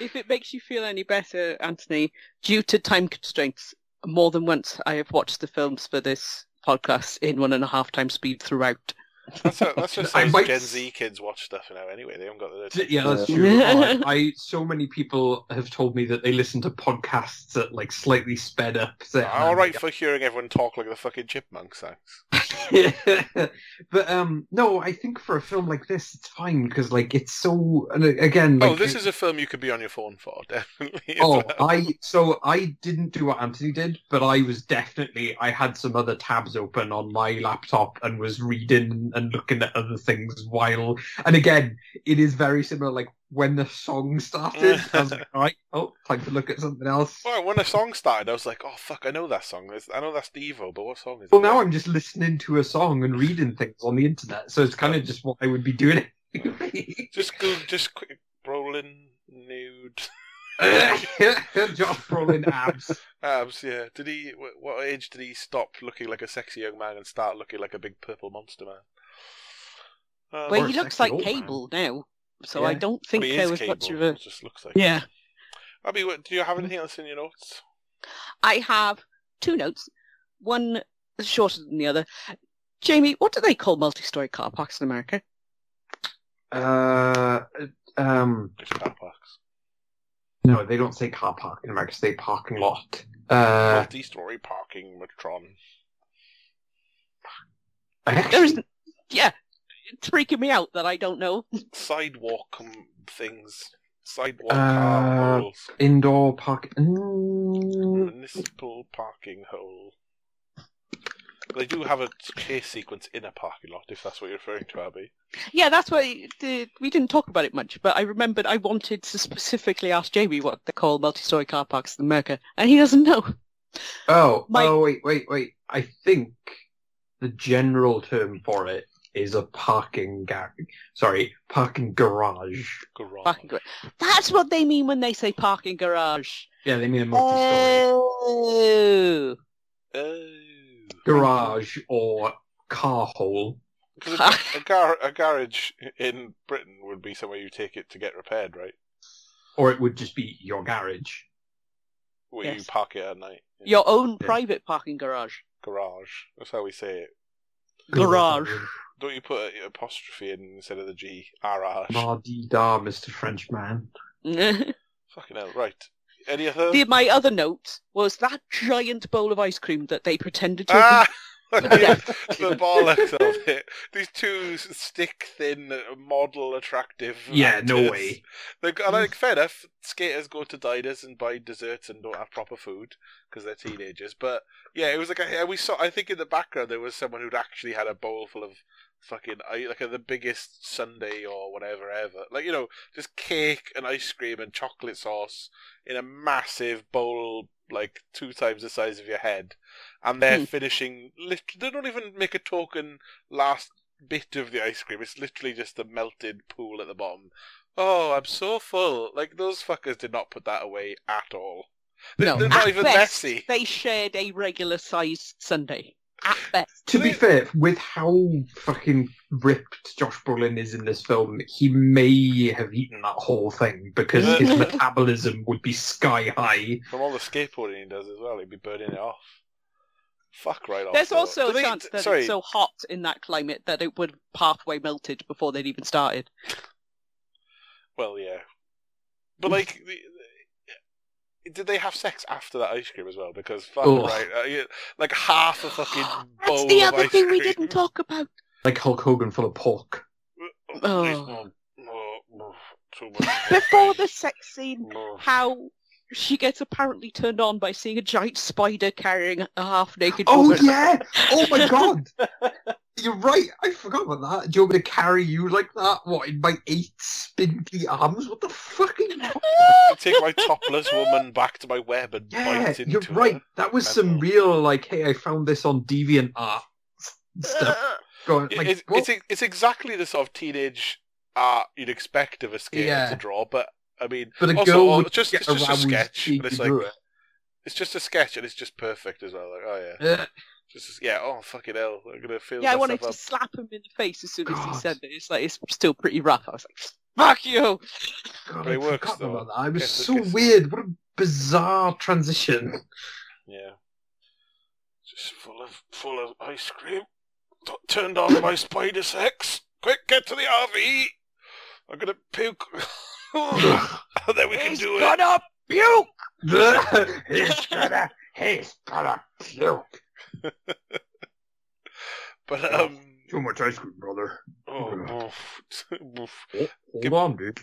If it makes you feel any better, Anthony, due to time constraints, more than once I have watched the films for this podcast in one and a half times speed throughout. That's, a, that's just I how might Gen s- Z kids watch stuff now. Anyway, they haven't got the. yeah, that's true. Oh, I, I so many people have told me that they listen to podcasts at like slightly sped up. So, All right for hearing everyone talk like the fucking chipmunks. Thanks. but um, no, I think for a film like this, it's fine because like it's so. And uh, again, like, oh, this is a film you could be on your phone for, definitely. Oh, well. I so I didn't do what Anthony did, but I was definitely I had some other tabs open on my laptop and was reading and looking at other things while. And again, it is very similar. Like when the song started, I was like, "All right, oh, time to look at something else." Well, when the song started, I was like, "Oh fuck, I know that song. I know that's Devo, but what song is it? Well, it?" now I'm just listening to a song and reading things on the internet, so it's kind of just what I would be doing. just go, just quick, rolling nude Josh Brolin abs. abs. Yeah. Did he? What age did he stop looking like a sexy young man and start looking like a big purple monster man? Um, Well, he looks like old man. Cable now, so Yeah. I don't but think he there is was cable. much of a. It just looks like. Yeah. Abby, what, do you have anything else in your notes? I have two notes. One is shorter than the other. Jamie, what do they call multi-story car parks in America? Uh, um, Just car parks. No, they don't say car park in America. They say parking lot. Uh, Multi-story parking, Metron. I actually- There isn't. Yeah, it's freaking me out that I don't know. Sidewalk um, things. Sidewalk Uh, car holes. indoor park. Mm, Municipal parking hole. They do have a chase sequence in a parking lot, if that's what you're referring to, Abby. Yeah, that's why the, we didn't talk about it much, but I remembered I wanted to specifically ask Jamie what they call multi-story car parks in America, and he doesn't know. oh, My- oh, wait, wait, wait. I think the general term for it is a parking gar- Sorry, parking garage. Garage. Parking garage. That's what they mean when they say parking garage. Yeah, they mean a multi-story. Oh. Oh. Garage or car hole. 'Cause a, a, gar- a garage in Britain would be somewhere you take it to get repaired, right? Or it would just be your garage. Where you park it at night. Yeah. Your own Yeah. private parking garage. garage. That's how we say it. Garage. Don't you put an apostrophe in instead of the G? Garage. Ma di da, Mr. Frenchman. the, Fucking hell. Right. Any other? my other note was that giant bowl of ice cream that they pretended to Ah! Yeah. the bollocks of it. These two stick thin, model attractive. Yeah, no way. They got, like, fair enough. Skaters go to diners and buy desserts and don't have proper food because they're teenagers. But yeah, it was like a, we saw. I think in the background there was someone who'd actually had a bowl full of fucking like the biggest sundae or whatever ever. Like you know, just cake and ice cream and chocolate sauce in a massive bowl, like two times the size of your head, and they're Hmm. finishing. They don't even make a token last bit of the ice cream. It's literally just a melted pool at the bottom. Oh, I'm so full. Like those fuckers did not put that away at all. They- No, they're not even best, messy. They shared a regular sized sundae. Ah, At best. To be fair, with how fucking ripped Josh Brolin is in this film, he may have eaten that whole thing because his metabolism would be sky high. From all the skateboarding he does as well, he'd be burning it off. Fuck right off. There's though. also Do a they- chance that sorry, it's so hot in that climate that it would have halfway melted before they'd even started. well, yeah, but like, the, the- did they have sex after that ice cream as well? Because fuck Ugh. right, uh, yeah, like half a fucking bowl That's the of other ice thing we didn't talk about. Like Hulk Hogan full of pork. Oh, please, Oh. Before the sex scene, how she gets apparently turned on by seeing a giant spider carrying a half naked Oh woman. yeah! Oh my god! You're right. I forgot about that. Do you want me to carry you like that? What in my eight spindly arms? What the fuck are you? Take my topless woman back to my web and Yeah, bite into you're her. right. That was some real like, hey, I found this on Deviant Art stuff. Going It- like, it's, it's it's exactly the sort of teenage art you'd expect of a skater Yeah. to draw, but I mean, but a also, girl oh, would just get it's just a aroused sketch, seeing but it's like it. it's just a sketch and it's just perfect as well. Like, oh yeah, Uh, just yeah, oh fucking hell, I'm gonna feel Yeah, I myself wanted to up. slap him in the face as soon as he said it. It's like it's still pretty rough. I was like, "Fuck you!" God, But it I works, though. about that. It was Gets- so gets- weird. What a bizarre transition. Yeah, just full of full of ice cream. T- turned on by spider sex. Quick, get to the RV. I'm gonna puke. and then we can He's do it. gonna puke. he's gonna, he's gonna puke. But um, Too much ice cream, brother. oh, oof, oof. Oh, hold Give- on, dude.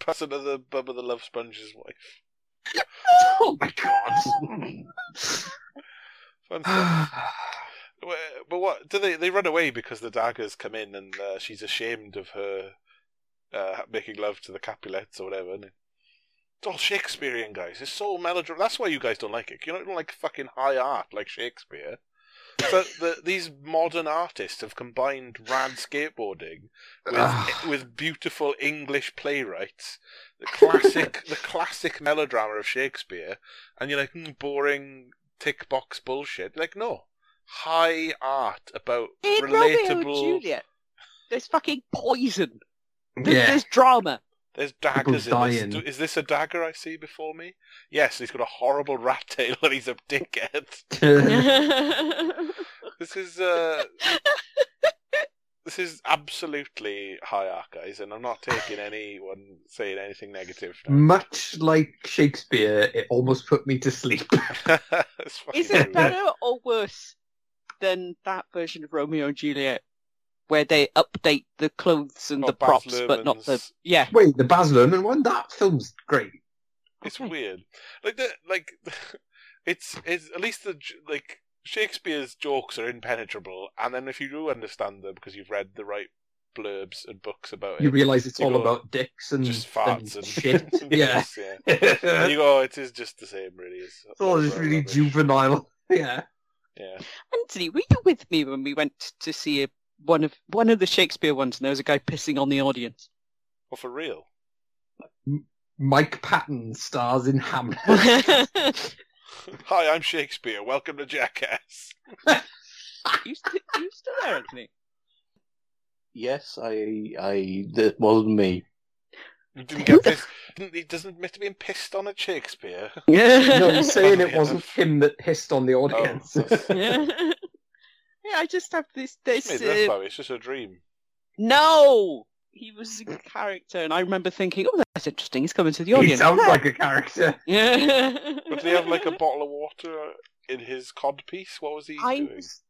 pass another Bubba the Love Sponge's wife. Oh my god. Fun stuff. Well, but what do they? They run away because the daggers come in, and uh, she's ashamed of her uh, making love to the Capulets or whatever. Isn't it? It's all Shakespearean, guys. It's so melodramatic. That's why you guys don't like it. You don't like fucking high art like Shakespeare. So the, these modern artists have combined rad skateboarding with with beautiful English playwrights, the classic the classic melodrama of Shakespeare, and you're like hmm, boring tick box bullshit. Like no, high art about In Romeo and relatable. Juliet, there's fucking poison. There's, yeah. there's drama. There's daggers in dying. this. Is this a dagger I see before me? Yes, he's got a horrible rat tail and he's a dickhead. This is uh, this is absolutely high art, guys, and I'm not taking anyone saying anything negative. now. Much like Shakespeare, it almost put me to sleep. Is it better or worse than that version of Romeo and Juliet, where they update the clothes and Oh, the Baz props, but not the yeah? Wait, the Baz Luhrmann one? That film's great. It's Okay. weird. Like the like, it's it's at least the like Shakespeare's jokes are impenetrable, and then if you do understand them because you've read the right blurbs and books about it, You realise it's You all go, about dicks and, just farts and, shit. yeah. Yes, yeah. And it's you go, oh, it is just the same, really. It's all just rubbish. really juvenile. Yeah. Yeah. Anthony, were you with me when we went to see a, one of one of the Shakespeare ones, and there was a guy pissing on the audience? Well, for real. Mike Patton stars in Hamlet. Hi, I'm Shakespeare. Welcome to Jackass. you, st- you still there, Anthony? Yes, I, I, that wasn't me. You didn't get pissed. He doesn't admit to being pissed on at Shakespeare. Yeah. no, he's saying it wasn't him that pissed on the Oh, audience. that's- yeah. yeah, I just have this. it's this made uh, Barry. It's just a dream. no, he was a character, and I remember thinking, "Oh, that's interesting. He's coming to the he audience." sounds like a character. yeah. But did he have like a bottle of water in his cod piece? What was he I doing? was,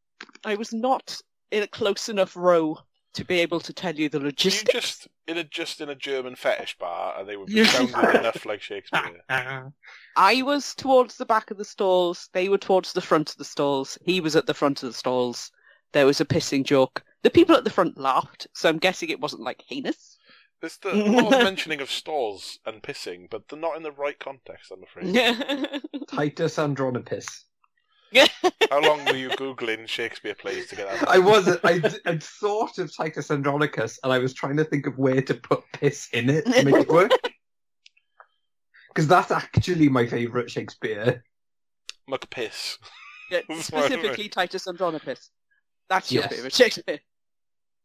I was not in a close enough row to be able to tell you the Were you logistics. just in a just in a German fetish bar, and they would be Yeah. sounding enough like Shakespeare. I was towards the back of the stalls. They were towards the front of the stalls. He was at the front of the stalls. There was a pissing joke. The people at the front laughed, so I'm guessing it wasn't like heinous. There's the, a lot of mentioning of stalls and pissing, but they're not in the right context. I'm afraid. Titus Andronicus. Yeah. How long were you googling Shakespeare plays to get out? I wasn't. I I thought of Titus Andronicus, and I was trying to think of where to put piss in it to make it work. Because that's actually my favourite Shakespeare. McPiss. Yeah, That's what I meant. Specifically, Titus Andronicus. That's your Yes. favourite Shakespeare.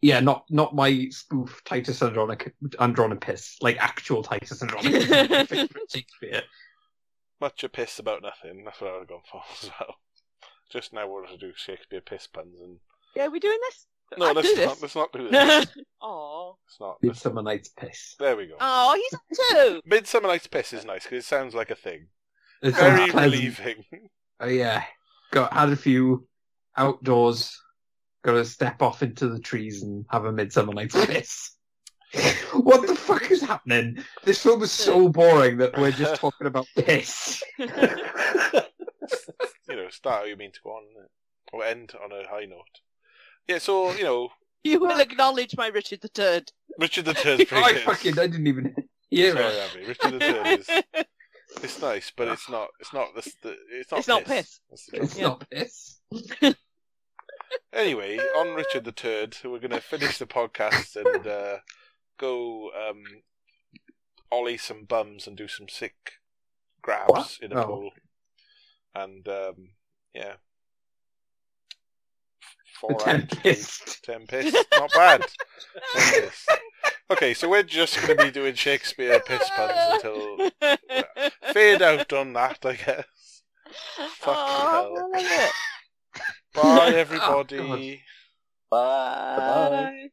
Yeah, not not my spoof Titus Andronic Andronicus, like actual Titus Andronicus. my favourite Shakespeare. Much a piss about nothing. That's what I would have gone for as well. Just now, wanted to do Shakespeare piss puns and Yeah, are we doing this? No, I'd let's do not. this. Let's not do this. Aw. Let's not. Let's, Midsummer Night's Piss. there we go. Oh, he's up too. Midsummer Night's Piss is nice because it sounds like a thing. It sounds Very pleasant. relieving. Oh yeah, got had a few outdoors. Got to step off into the trees and have a Midsummer Night's Piss. what the fuck is happening? This film is so boring that we're just talking about piss. you know, start how you mean to go on, innit? or end on a high note. Yeah, so you know, You will acknowledge my Richard the Third. Richard the Third's pretty I good. fucking I didn't even hear Sorry, it. Abby. Richard the Third is it's nice, but it's not. It's not the. the it's not. It's not piss. piss. That's the. It's not piss. Anyway, on Richard the Third, we're going to finish the podcast and uh, go um, ollie some bums and do some sick grabs What? in a Oh. pool. And um, yeah, The four out, Tempest. ten piss, not bad. Ten piss. Okay, so we're just going to be doing Shakespeare piss puns until fade out on that, I guess. Fucking oh, hell. I love it. Bye, oh God. everybody. Bye. Bye.